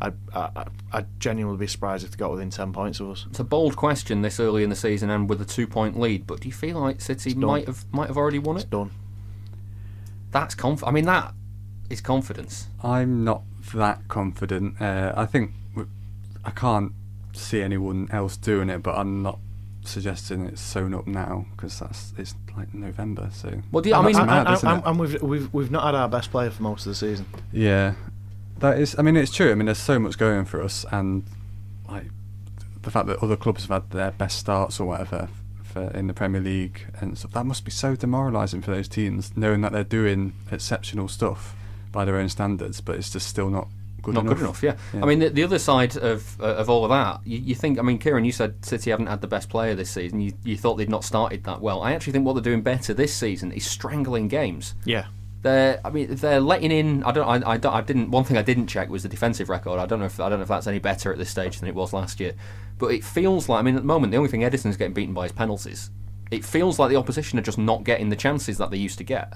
I'd, I, I'd genuinely be surprised if they got within ten points of us. It's a bold question this early in the season and with a two-point lead. But do you feel like City might have might have already won it? It's done. That's conf. I mean, that is confidence. I'm not that confident. Uh, I think I can't see anyone else doing it, but I'm not suggesting it's sewn up now because that's it's like November. So Well, do you- I mean- and, mad, isn't and- it? and we've, we've we've not had our best player for most of the season. Yeah, that is. I mean, it's true. I mean, there's so much going for us, and like the fact that other clubs have had their best starts or whatever for in the Premier League and stuff. That must be so demoralising for those teams, knowing that they're doing exceptional stuff by their own standards, but it's just still not good Not enough. good enough, yeah. I mean, the, the other side of uh, of all of that, you, you think. I mean, Kieran, you said City haven't had the best player this season. You you thought they'd not started that well. I actually think what they're doing better this season is strangling games. Yeah. They're, I mean, they're letting in. I don't. I, I, don't- I didn't. One thing I didn't check was the defensive record. I don't know if I don't know if that's any better at this stage than it was last year. But it feels like. I mean, at the moment, the only thing Ederson's getting beaten by is penalties. It feels like the opposition are just not getting the chances that they used to get.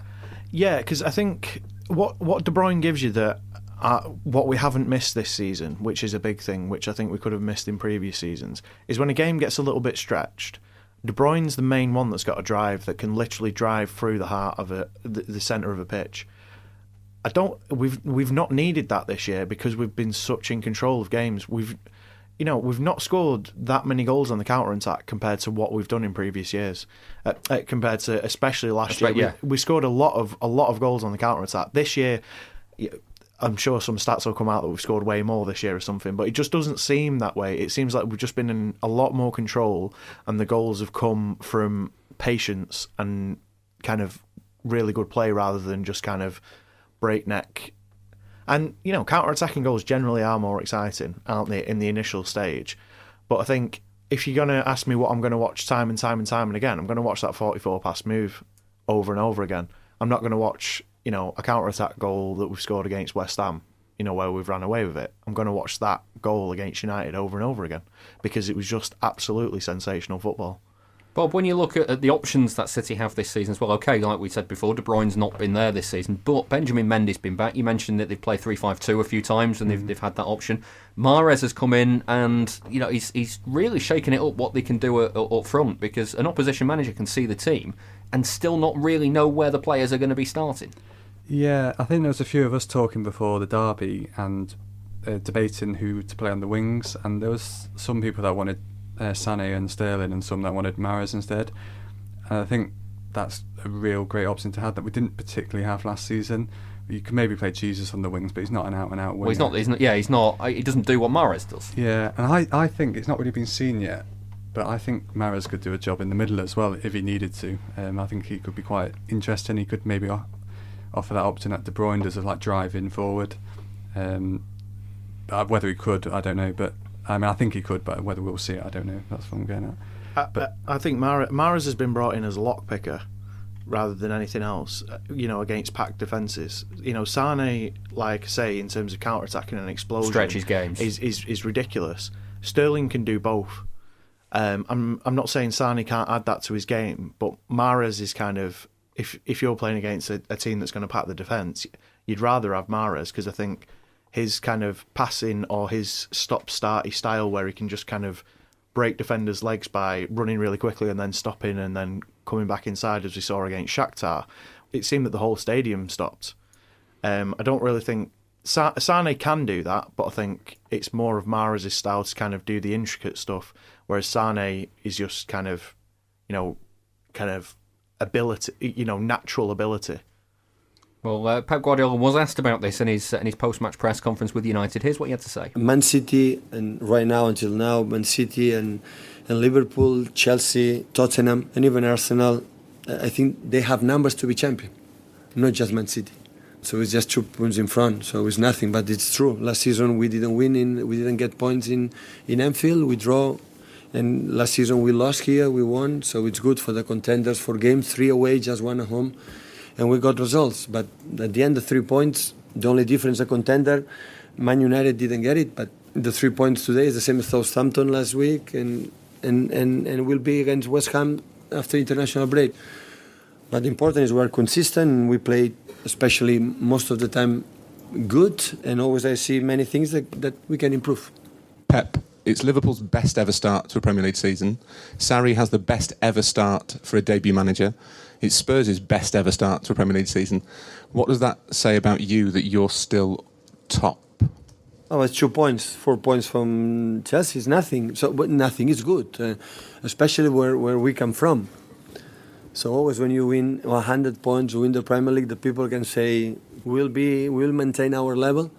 Yeah, because I think what what De Bruyne gives you that uh, what we haven't missed this season, which is a big thing, which I think we could have missed in previous seasons, is when a game gets a little bit stretched. De Bruyne's the main one that's got a drive that can literally drive through the heart of a the, the center of a pitch. I don't. We've we've not needed that this year because we've been such in control of games. We've, you know, we've not scored that many goals on the counter attack compared to what we've done in previous years. Uh, uh, compared to especially last That's year, right, we- yeah. we, scored a lot of a lot of goals on the counter attack. This year, I'm sure some stats will come out that we've scored way more this year or something, but it just doesn't seem that way. It seems like we've just been in a lot more control, and the goals have come from patience and kind of really good play rather than just kind of breakneck. And you know, counter-attacking goals generally are more exciting, aren't they, in the initial stage? But I think if you're going to ask me what I'm going to watch time and time and time and again, I'm going to watch that 44 pass move over and over again. I'm not going to watch, you know, a counter-attack goal that we've scored against West Ham, you know, where we've ran away with it. I'm going to watch that goal against United over and over again because it was just absolutely sensational football. Bob, when you look at, the options that City have this season as well, okay, like we said before, De Bruyne's not been there this season, but Benjamin Mendy's been back. You mentioned that they've played 3 5 2 a few times and they've, mm-hmm. they've had that option. Mahrez has come in and, you know, he's, he's really shaking it up what they can do up front because an opposition manager can see the team and still not really know where the players are going to be starting. Yeah, I think there was a few of us talking before the derby and uh, debating who to play on the wings, and there was some people that wanted uh, Sané and Sterling, and some that wanted Mahrez instead. And I think that's a real great option to have that we didn't particularly have last season. You could maybe play Jesus on the wings, but he's not an out and out winger. Well, he's not, he's not, yeah, he's not, he doesn't do what Mahrez does. Yeah, and I, I think it's not really been seen yet, but I think Mahrez could do a job in the middle as well if he needed to. Um, I think he could be quite interesting. He could maybe offer that option at De Bruyne does of like driving forward. Um, uh, whether he could, I don't know, but I mean, I think he could, but whether we'll see it, I don't know. That's what I'm getting at. I, I I think Mara, Mahrez has been brought in as a lockpicker rather than anything else, uh, you know, against packed defences. You know, Sane, like I say, in terms of counter attacking and explosion, Stretches games. is, is is ridiculous. Sterling can do both. Um, I'm I'm not saying Sane can't add that to his game, but Mahrez is kind of if if you're playing against a, a team that's going to pack the defence, you'd rather have Mahrez because I think his kind of passing or his stop starty style where he can just kind of break defenders' legs by running really quickly and then stopping and then coming back inside as we saw against Shakhtar. It seemed that the whole stadium stopped. Um, I don't really think Sa- Sane can do that, but I think it's more of Mahrez' style to kind of do the intricate stuff, whereas Sane is just kind of, you know, kind of ability, you know, natural ability. Well, uh, Pep Guardiola was asked about this in his in his post-match press conference with United. Here's what he had to say. Man City and right now until now, Man City and and Liverpool, Chelsea, Tottenham, and even Arsenal, uh, I think they have numbers to be champion, not just Man City. So it's just two points in front. So it's nothing, but it's true. Last season we didn't win in, we didn't get points in in Anfield. We draw, and last season we lost here. We won. So it's good for the contenders for game three away, just one at home, and we got results. But at the end, the three points. The only difference, a contender, Man United didn't get it, but the three points today is the same as Southampton last week, and and and and will be against West Ham after international break. But important is we're consistent. And we play, especially most of the time, good, and always I see many things that, that we can improve. Pep, it's Liverpool's best ever start to a Premier League season. Sarri has the best ever start for a debut manager. It's Spurs' best ever start to a Premier League season. What does that say about you that you're still top? Oh, it's two points, four points from Chelsea nothing. So, but nothing is good, uh, especially where, where we come from. So always when you win 100 points, win the Premier League, the people can say we'll be, we'll maintain our level.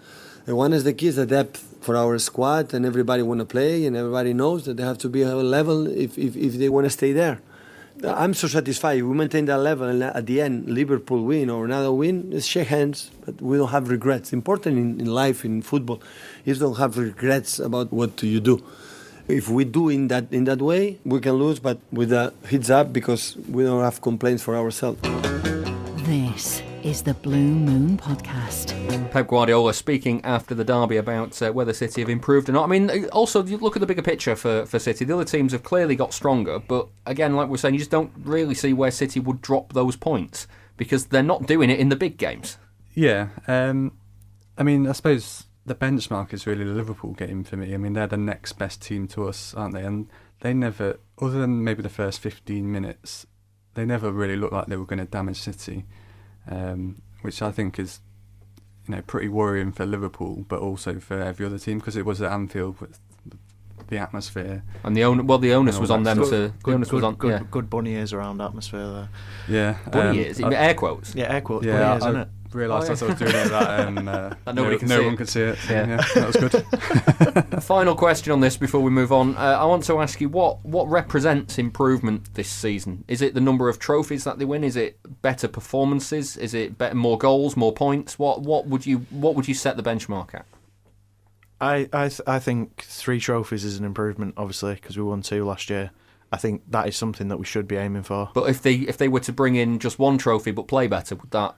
And one is the key is the depth for our squad, and everybody want to play, and everybody knows that they have to be at a level if, if, if they want to stay there. I'm so satisfied. We maintain that level, and at the end, Liverpool win or another win, let's shake hands, but we don't have regrets. Important in, in life, in football, is don't have regrets about what you do. If we do in that in that way, we can lose, but with a heads up because we don't have complaints for ourselves. This is the Blue Moon Podcast. Pep Guardiola speaking after the derby about uh, whether City have improved or not. I mean, also you look at the bigger picture for, for City. The other teams have clearly got stronger, but again, like we're saying, you just don't really see where City would drop those points because they're not doing it in the big games. Yeah, um, I mean, I suppose the benchmark is really the Liverpool game for me. I mean, they're the next best team to us, aren't they? And they never, other than maybe the first 15 minutes, they never really looked like they were going to damage City, um, which I think is, you know, pretty worrying for Liverpool, but also for every other team because it was at Anfield with the atmosphere. And the own, well, the onus was on them stuff. to. The Good, onus good, was on. good, yeah. good bunny ears around atmosphere there. Yeah, Bunny ears? I- Air quotes? Yeah, air quotes. Yeah, bunny ears, I, isn't it? Realised Oh, as I was doing it that, *laughs* and uh, That nobody no, can no see one it. could see it. So, Yeah. yeah. that was good. *laughs* *laughs* Final question on this before we move on. Uh, I want to ask you what what represents improvement this season? Is it the number of trophies that they win? Is it better performances? Is it better, more goals, more points? What what would you what would you set the benchmark at? I I th- I think three trophies is an improvement, obviously, because we won two last year. I think that is something that we should be aiming for. But if they if they were to bring in just one trophy but play better, would that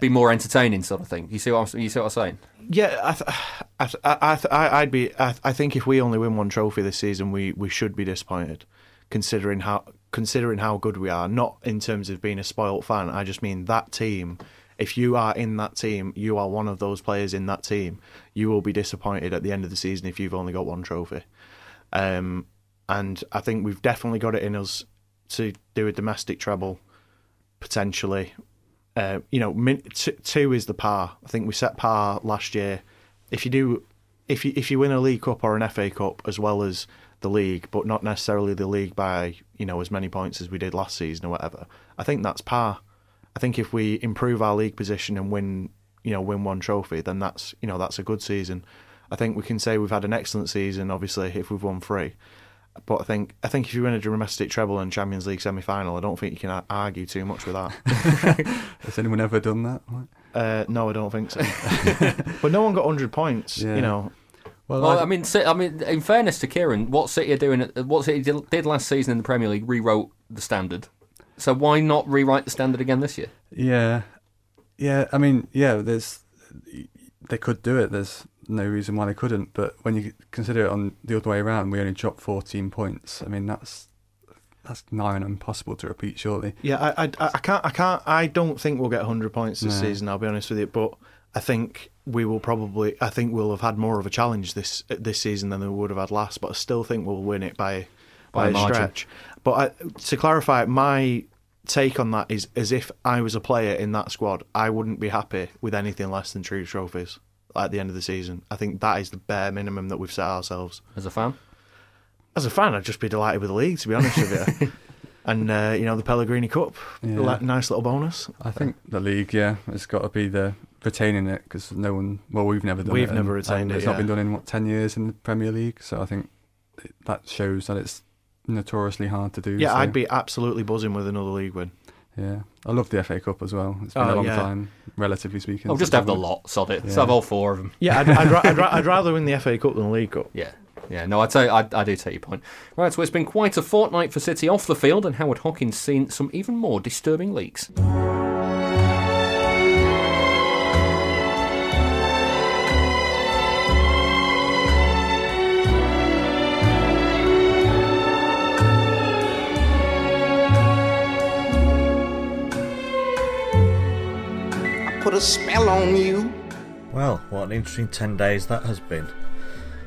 be more entertaining, sort of thing? You see what I'm, you see what I'm saying? Yeah, I, th- *sighs* I, th- I, th- I'd be. I, I think if we only win one trophy this season, we, we should be disappointed, considering how considering how good we are. Not in terms of being a spoilt fan. I just mean that team. If you are in that team, you are one of those players in that team. You will be disappointed at the end of the season if you've only got one trophy. Um, and I think we've definitely got it in us to do a domestic treble, potentially. Uh, you know, min- t- two is the par. I think we set par last year. If you do, if you if you win a League Cup or an FA Cup as well as the league, but not necessarily the league by you know as many points as we did last season or whatever, I think that's par. I think if we improve our league position and win, you know, win one trophy, then that's you know that's a good season. I think we can say we've had an excellent season. Obviously, if we've won three, but I think I think if you win a domestic treble and Champions League semi final, I don't think you can argue too much with that. *laughs* Has anyone ever done that? Uh, no, I don't think so. *laughs* but no one got hundred points. Yeah. You know. Well, Well, I- I mean, I mean, in fairness to Kieran, what City are doing, what City did, did last season in the Premier League, rewrote the standard. So why not rewrite the standard again this year? Yeah, yeah. I mean, yeah. There's they could do it. There's no reason why they couldn't. But when you consider it on the other way around, we only dropped 14 points. I mean, that's that's nigh on impossible to repeat. Surely. Yeah, I, I, I can't, I can't, I don't think we'll get hundred points this No. season. I'll be honest with you, but I think we will probably. I think we'll have had more of a challenge this this season than we would have had last. But I still think we'll win it by By by, a margin. stretch. But I, to clarify, my take on that is as if I was a player in that squad, I wouldn't be happy with anything less than three trophies at the end of the season. I think that is the bare minimum that we've set ourselves. As a fan? As a fan, I'd just be delighted with the league, to be honest with you. *laughs* And uh, you know the Pellegrini Cup, Yeah. nice little bonus. I think the league, yeah, it's got to be the retaining it because no one. Well, we've never done We've it. never and- retained and it, It's not been done in what ten years in the Premier League, so I think that shows that it's notoriously hard to do. Yeah, so- I'd be absolutely buzzing with another league win. Yeah, I love the FA Cup as well. It's been Oh, a long yeah. time, relatively speaking. Oh, just since have the I've won it. lot, sod it. Let's Yeah. have all four of them. Yeah, I'd, I'd, ra- I'd, ra- I'd *laughs* rather win the FA Cup than the League Cup. Yeah. Yeah, no, I'd say I, I do take your point. Right, so it's been quite a fortnight for City off the field, and Howard Hockin's seen some even more disturbing leaks. A spell on you. Well, what an interesting 10 days that has been.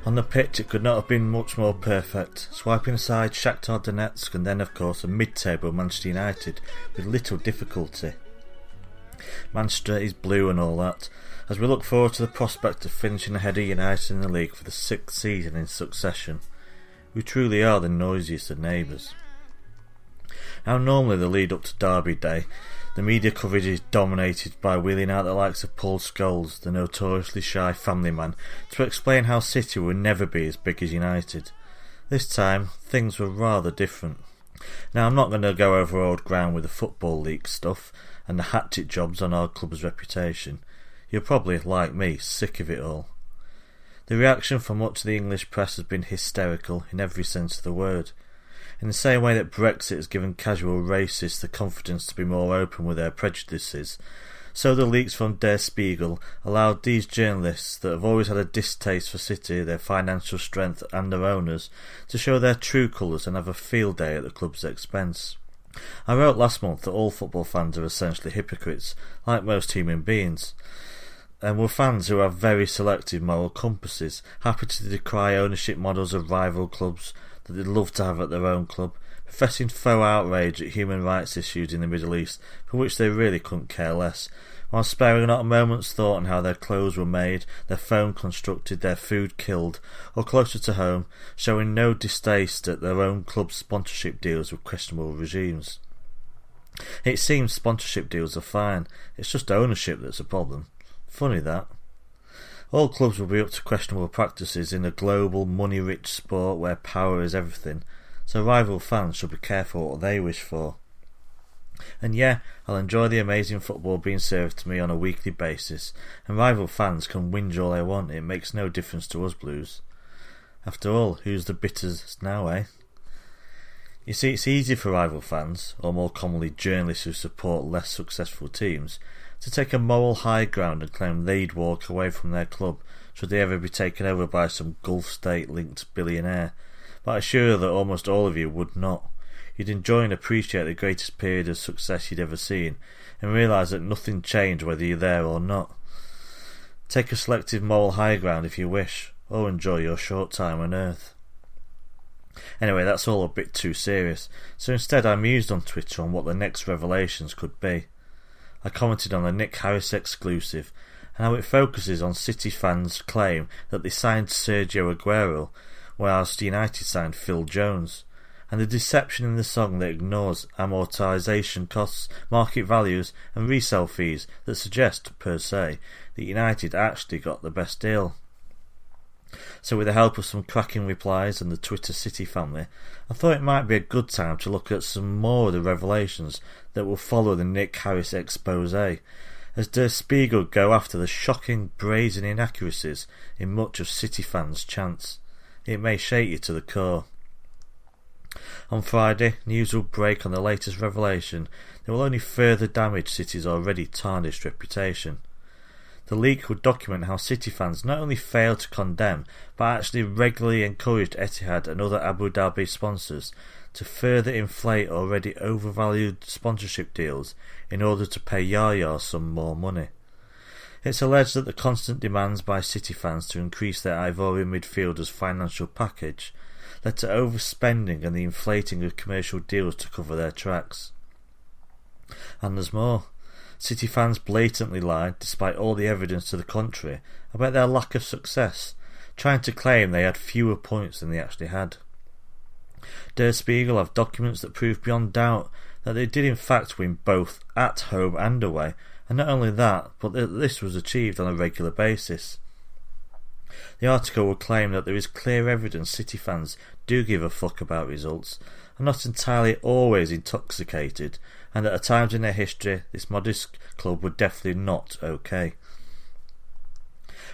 On the pitch, it could not have been much more perfect. Swiping aside Shakhtar Donetsk and then, of course, a mid-table Manchester United with little difficulty. Manchester is blue and all that, as we look forward to the prospect of finishing ahead of United in the league for the sixth season in succession. We truly are the noisiest of neighbours. Now, normally the lead up to Derby Day, the media coverage is dominated by wheeling out the likes of Paul Scholes, the notoriously shy family man, to explain how City will never be as big as United. This time, things were rather different. Now, I'm not going to go over old ground with the Football League stuff and the hatchet jobs on our club's reputation. You're probably, like me, sick of it all. The reaction from much of the English press has been hysterical in every sense of the word. In the same way that Brexit has given casual racists the confidence to be more open with their prejudices, so the leaks from Der Spiegel allowed these journalists that have always had a distaste for City, their financial strength, and their owners to show their true colours and have a field day at the club's expense. I wrote last month that all football fans are essentially hypocrites, like most human beings, and were fans who have very selective moral compasses, happy to decry ownership models of rival clubs that they'd love to have at their own club, professing faux outrage at human rights issues in the Middle East, for which they really couldn't care less, while sparing not a moment's thought on how their clothes were made, their phone constructed, their food killed, or closer to home, showing no distaste at their own club's sponsorship deals with questionable regimes. It seems sponsorship deals are fine, it's just ownership that's a problem. Funny that. All clubs will be up to questionable practices in a global, money rich sport where power is everything, so rival fans should be careful what they wish for. And yeah, I'll enjoy the amazing football being served to me on a weekly basis, and rival fans can whinge all they want, it makes no difference to us Blues. After all, who's the bitters now, eh? You see, it's easy for rival fans, or more commonly journalists who support less successful teams, to take a moral high ground and claim they'd walk away from their club should they ever be taken over by some Gulf state linked billionaire. But I assure that almost all of you would not. You'd enjoy and appreciate the greatest period of success you'd ever seen, and realise that nothing changed whether you're there or not. Take a selective moral high ground if you wish, or enjoy your short time on earth. Anyway, that's all a bit too serious, so instead I mused on Twitter on what the next revelations could be. I commented on the Nick Harris exclusive and how it focuses on City fans' claim that they signed Sergio Aguero whilst United signed Phil Jones, and the deception in the song that ignores amortisation costs, market values, and resale fees that suggest, per se, that United actually got the best deal. So, with the help of some cracking replies and the Twitter City family, I thought it might be a good time to look at some more of the revelations that will follow the Nick Harris expose, as Der Spiegel go after the shocking, brazen inaccuracies in much of City fans' chants. It may shake you to the core. On Friday, news will break on the latest revelation that will only further damage City's already tarnished reputation. The leak would document how City fans not only failed to condemn, but actually regularly encouraged Etihad and other Abu Dhabi sponsors to further inflate already overvalued sponsorship deals in order to pay Yaya some more money. It's alleged that the constant demands by City fans to increase their Ivorian midfielders' financial package led to overspending and the inflating of commercial deals to cover their tracks. And there's more. City fans blatantly lied, despite all the evidence to the contrary, about their lack of success, trying to claim they had fewer points than they actually had. Der Spiegel have documents that prove beyond doubt that they did in fact win both at home and away, and not only that, but that this was achieved on a regular basis. The article will claim that there is clear evidence City fans do give a fuck about results, are not entirely always intoxicated, and at times in their history this modest club were definitely not okay.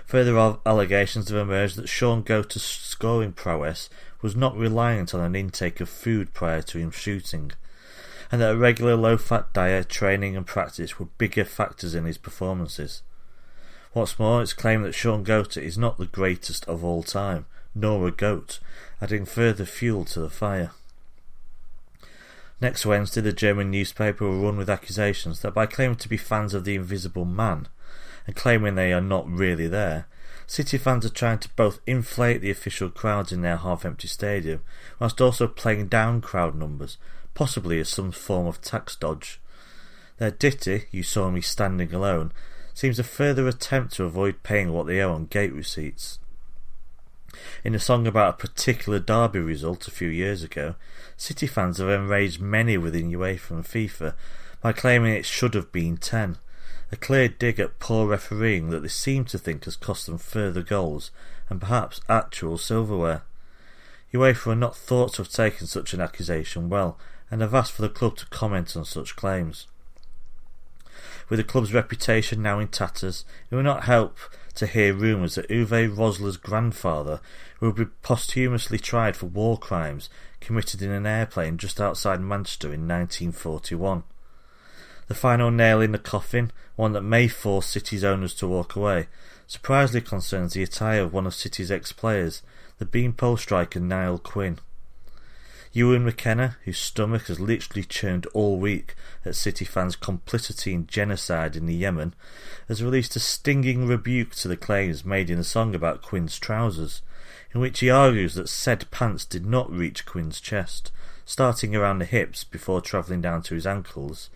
Further allegations have emerged that Shaun Goater's scoring prowess was not reliant on an intake of food prior to him shooting, and that a regular low fat diet, training, and practice were bigger factors in his performances. What's more, it's claimed that Shaun Goater is not the greatest of all time, nor a goat, adding further fuel to the fire. Next Wednesday, the German newspaper will run with accusations that by claiming to be fans of the Invisible Man and claiming they are not really there, City fans are trying to both inflate the official crowds in their half empty stadium whilst also playing down crowd numbers, possibly as some form of tax dodge. Their ditty, You Saw Me Standing Alone, seems a further attempt to avoid paying what they owe on gate receipts. In a song about a particular derby result a few years ago, City fans have enraged many within UEFA and FIFA by claiming it should have been 10, a clear dig at poor refereeing that they seem to think has cost them further goals and perhaps actual silverware. UEFA are not thought to have taken such an accusation well and have asked for the club to comment on such claims. With the club's reputation now in tatters, it will not help to hear rumours that Uwe Rosler's grandfather will be posthumously tried for war crimes committed in an airplane just outside Manchester in 1941. The final nail in the coffin, one that may force City's owners to walk away, surprisingly concerns the attire of one of City's ex-players, the beanpole striker Niall Quinn. Ewan MacKenna, whose stomach has literally churned all week at City fans' complicity in genocide in the Yemen, has released a stinging rebuke to the claims made in a song about Quinn's trousers, in which he argues that said pants did not reach Quinn's chest, starting around the hips before travelling down to his ankles,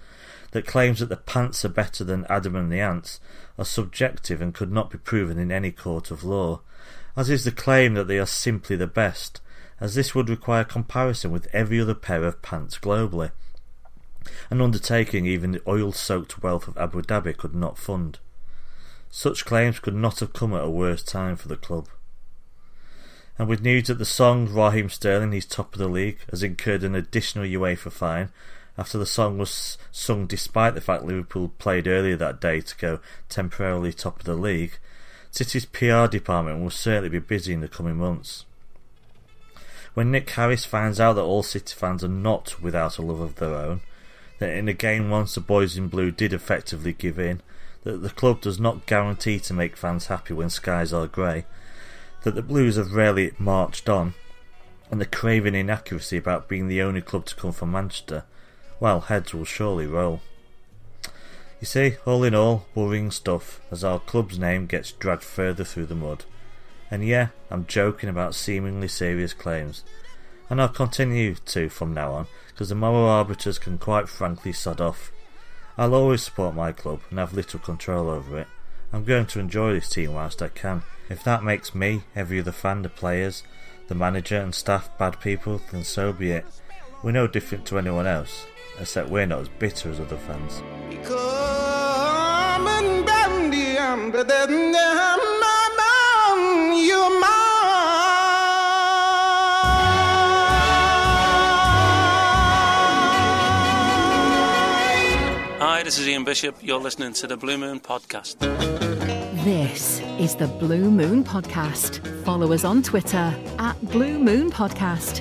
that claims that the pants are better than Adam and the ants are subjective and could not be proven in any court of law, as is the claim that they are simply the best, as this would require comparison with every other pair of pants globally, an undertaking even the oil soaked wealth of Abu Dhabi could not fund. Such claims could not have come at a worse time for the club. And with news that the song Raheem Sterling, he's top of the league, has incurred an additional UEFA fine after the song was sung despite the fact Liverpool played earlier that day to go temporarily top of the league, City's PR department will certainly be busy in the coming months. When Nick Harris finds out that all City fans are not without a love of their own, that in a game once the boys in blue did effectively give in, that the club does not guarantee to make fans happy when skies are grey, that the Blues have rarely marched on, and the craven inaccuracy about being the only club to come from Manchester, well, heads will surely roll. You see, all in all, worrying stuff as our club's name gets dragged further through the mud. And yeah, I'm joking about seemingly serious claims. And I'll continue to from now on, because the moral arbiters can quite frankly sod off. I'll always support my club and have little control over it. I'm going to enjoy this team whilst I can. If that makes me, every other fan, the players, the manager and staff bad people, then so be it. We're no different to anyone else, except we're not as bitter as other fans. Hi, this is Ian Bishop. You're listening to the Blue Moon Podcast. This is the Blue Moon Podcast. Follow us on Twitter at Blue Moon Podcast.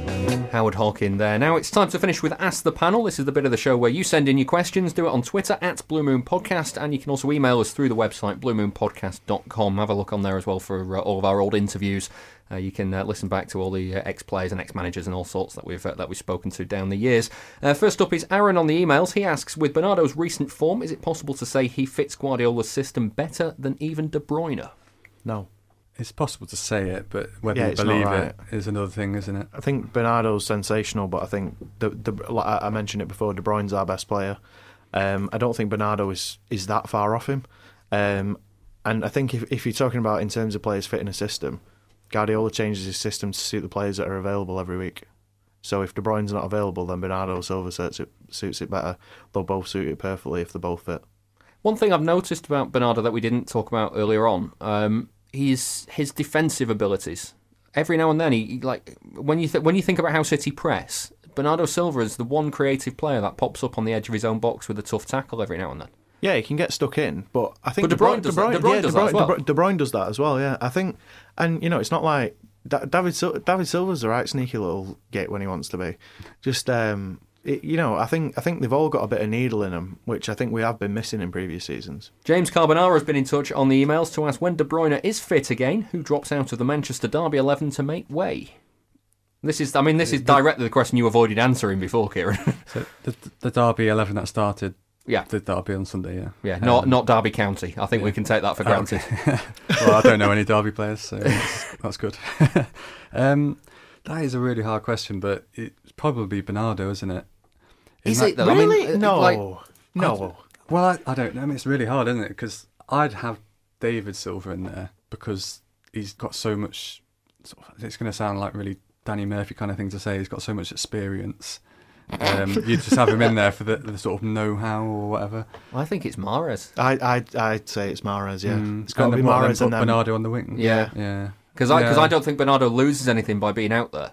Howard Hockin there. Now it's time to finish with Ask the Panel. This is the bit of the show where you send in your questions. Do it on Twitter at Blue Moon Podcast, and you can also email us through the website bluemoonpodcast.com. Have a look on there as well for uh, all of our old interviews Uh, you can uh, listen back to all the uh, ex-players and ex-managers and all sorts that we've uh, that we've spoken to down the years. Uh, first up is Aaron on the emails. He asks, with Bernardo's recent form, is it possible to say he fits Guardiola's system better than even De Bruyne? No. It's possible to say it, but whether Yeah, you believe right. it is another thing, isn't it? I think Bernardo's sensational, but I think the, the like I mentioned it before. De Bruyne's our best player. Um, I don't think Bernardo is is that far off him. Um, and I think if if you're talking about in terms of players fitting a system, Guardiola changes his system to suit the players that are available every week. So if De Bruyne's not available, then Bernardo Silva suits it suits it better. They'll both suit it perfectly if they're both fit. One thing I've noticed about Bernardo that we didn't talk about earlier on, um, is his defensive abilities. Every now and then, he he, like when you th- when you think about how City press, Bernardo Silva is the one creative player that pops up on the edge of his own box with a tough tackle every now and then. Yeah, he can get stuck in, but I think But De Bruyne does that- De Bruyne yeah, does De that as well. De Bruyne- does that as well. Yeah, I think, and you know, it's not like Da- David Sil- David Silva's a right sneaky little git when he wants to be. Just um, it, you know, I think I think they've all got a bit of needle in them, which I think we have been missing in previous seasons. James Carbonara has been in touch on the emails to ask when De Bruyne is fit again, who drops out of the Manchester Derby 11 to make way. This is, I mean, this is directly the question you avoided answering before, Kieran. *laughs* So the, the Derby 11 that started, Yeah. the Derby on Sunday, yeah. yeah, not Um, not Derby County. I think we can take that for Oh, granted. okay. *laughs* well, I don't know any Derby players, so that's, *laughs* that's good. *laughs* um, that is a really hard question, but it's probably Bernardo, isn't it? Is Isn't it, though? I mean, Really? uh, no, like- no. well, I, I don't know. I mean, it's really hard, isn't it? Because I'd have David Silva in there because he's got so much. Sort of, it's going to sound like really Danny Murphy kind of thing to say. He's got so much experience. Um, you just have him in there for the, the sort of know-how or whatever. I think it's Mahrez. I I'd, I'd say it's Mahrez. Yeah, Mm. it's got to be then what, then Mahrez and then Bernardo on the wing. Yeah, yeah. Because I, 'cause Yeah. I don't think Bernardo loses anything by being out there.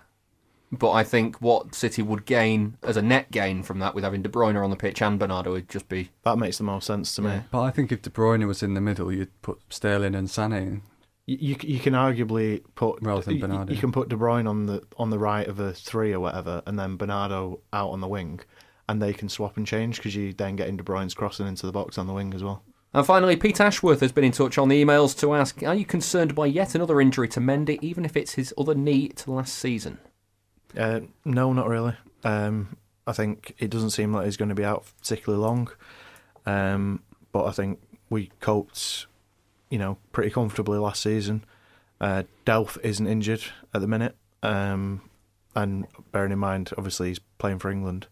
But I think what City would gain as a net gain from that with having De Bruyne on the pitch and Bernardo would just be. That makes the most sense to me. But I think if De Bruyne was in the middle, you'd put Sterling and Sané in. You, you can arguably put Rather than you- Bernardo. You can put De Bruyne on the on the right of a three or whatever, and then Bernardo out on the wing, and they can swap and change because you then getting De Bruyne's crossing into the box on the wing as well. And finally, Pete Ashworth has been in touch on the emails to ask Are you concerned by yet another injury to Mendy, even if it's his other knee to last season? Uh, no, not really. Um, I think it doesn't seem like he's going to be out particularly long. Um, but I think we coped, you know, pretty comfortably last season. Uh, Delph isn't injured at the minute. Um, and bearing in mind, obviously, he's playing for England.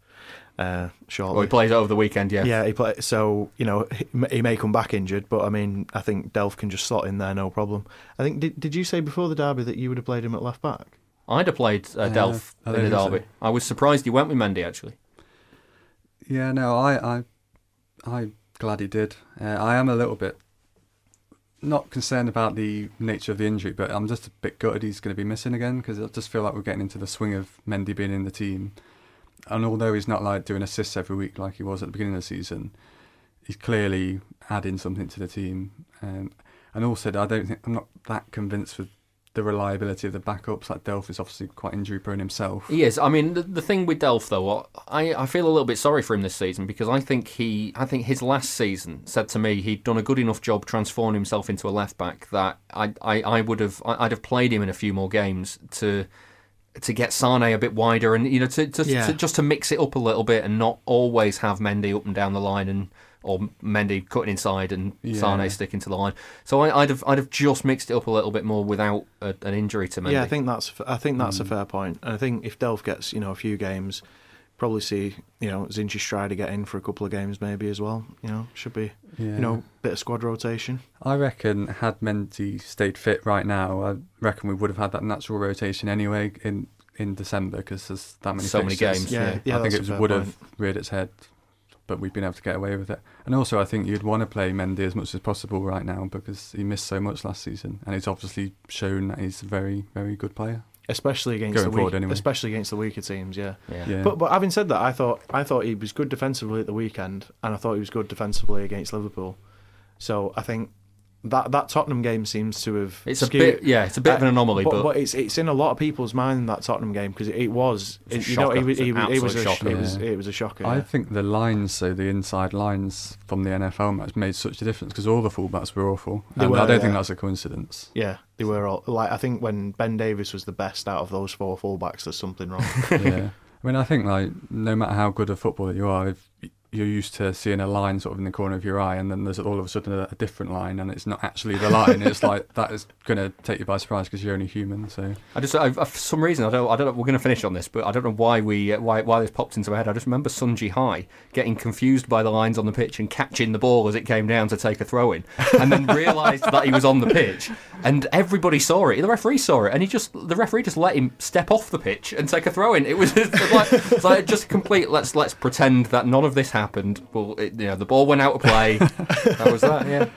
Uh, shortly. Well, he plays over the weekend, yeah. Yeah, he play, so you know he, he may come back injured, but I mean I think Delph can just slot in there, no problem. I think did did you say before the derby that you would have played him at left back? I'd have played uh, Delph I in the think so. derby. I was surprised he went with Mendy, actually. Yeah, no, I, I, I'm glad he did. Uh, I am a little bit not concerned about the nature of the injury, but I'm just a bit gutted he's going to be missing again because I just feel like we're getting into the swing of Mendy being in the team. And although he's not like doing assists every week like he was at the beginning of the season, he's clearly adding something to the team. Um, and also, I don't think I'm not that convinced with the reliability of the backups. Like Delph is obviously quite injury prone himself. He is. I mean, the, the thing with Delph, though, I, I feel a little bit sorry for him this season because I think he, I think his last season said to me he'd done a good enough job transforming himself into a left back that I, I, I would have, I- I'd have played him in a few more games to, to get Sane a bit wider and you know to, to, Yeah. to just to mix it up a little bit and not always have Mendy up and down the line and or Mendy cutting inside and Yeah. Sane sticking to the line. So I, I'd have, I'd have just mixed it up a little bit more without a, an injury to Mendy. Yeah, I think that's I think that's Mm. a fair point. And I think if Delph gets you know a few games, probably see you know Zinchi Strider get in for a couple of games maybe as well. You know, should be Yeah. you know bit of squad rotation. I reckon had Mendy stayed fit right now, I reckon we would have had that natural rotation anyway in in December because there's that many So many games, Yeah, yeah. yeah, I think it was, would point. have reared its head, but we've been able to get away with it. And also, I think you'd want to play Mendy as much as possible right now because he missed so much last season, and he's obviously shown that he's a very very good player. Especially against Going the weak, anyway. especially against the weaker teams, yeah. Yeah. Yeah. But but having said that, I thought I thought he was good defensively at the weekend, and I thought he was good defensively against Liverpool. So I think that that Tottenham game seems to have. It's a bit- yeah, it's a bit of an uh, anomaly, but- but, it's it's in a lot of people's mind that Tottenham game because it, it was. It's a you know, shocker. it, was- it, was- it was a shocker. it was it was a shocker. I yeah. think the lines, so the inside lines from the NFL match, made such a difference because all the fullbacks were awful. They and were, I don't yeah. think that's a coincidence. Yeah, they were all like. I think when Ben Davies was the best out of those four fullbacks, there's something wrong. *laughs* yeah. I mean, I think like no matter how good a footballer you are, if you're used to seeing a line sort of in the corner of your eye, and then there's all of a sudden a, a different line, and it's not actually the line. it's *laughs* like that is going to take you by surprise because you're only human. So I just, I, for some reason, I don't, I don't know. We're going to finish on this, but I don't know why we, uh, why, why this popped into my head. I just remember Sun Jihai getting confused by the lines on the pitch and catching the ball as it came down to take a throw in, and then realised that he was on the pitch, and everybody saw it. The referee saw it, and he just, the referee just let him step off the pitch and take a throw in. It was *laughs* just like, it's like just complete. Let's let's pretend that none of this happened. Well, it, you know, the ball went out of play. *laughs* that was that. Yeah.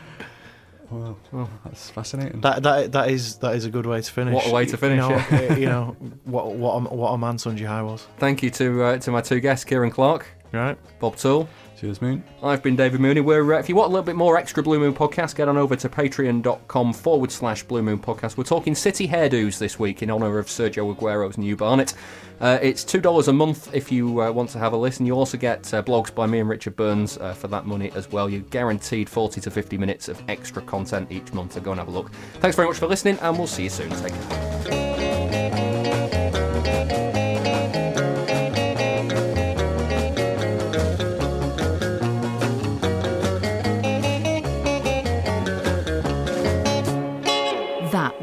Well, that's fascinating. That that that is that is a good way to finish. What a way to finish, You know, yeah. you know what what a, what a man Sun Jihai was. Thank you to uh, to my two guests, Kieran Clark, right, Bob Toole. Cheers, Moon. I've been David Mooney. We're, uh, if you want a little bit more extra Blue Moon podcast, get on over to patreon.com forward slash Blue Moon podcast. We're talking city hairdos this week in honour of Sergio Aguero's new Barnet. Uh, it's $2 a month if you uh, want to have a listen. You also get uh, blogs by me and Richard Burns uh, for that money as well. You're guaranteed 40 to 50 minutes of extra content each month, so go and have a look. Thanks very much for listening, and we'll see you soon. Take care.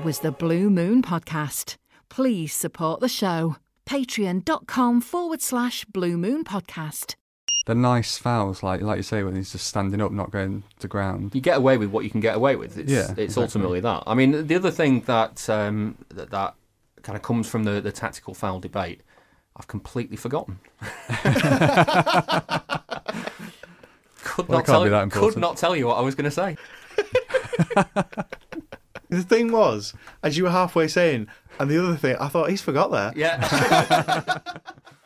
Was the Blue Moon Podcast. Please support the show. Patreon.com forward slash Blue Moon Podcast. The nice fouls, like like you say, when he's just standing up, not going to ground. you get away with what you can get away with. It's, Yeah, it's exactly. ultimately that. I mean, the other thing that um, that, that kind of comes from the, the tactical foul debate, I've completely forgotten. *laughs* could Well, not tell be that could not tell you what I was going to say. *laughs* The thing was, as you were halfway saying, and the other thing, I thought he's forgot that. Yeah. *laughs*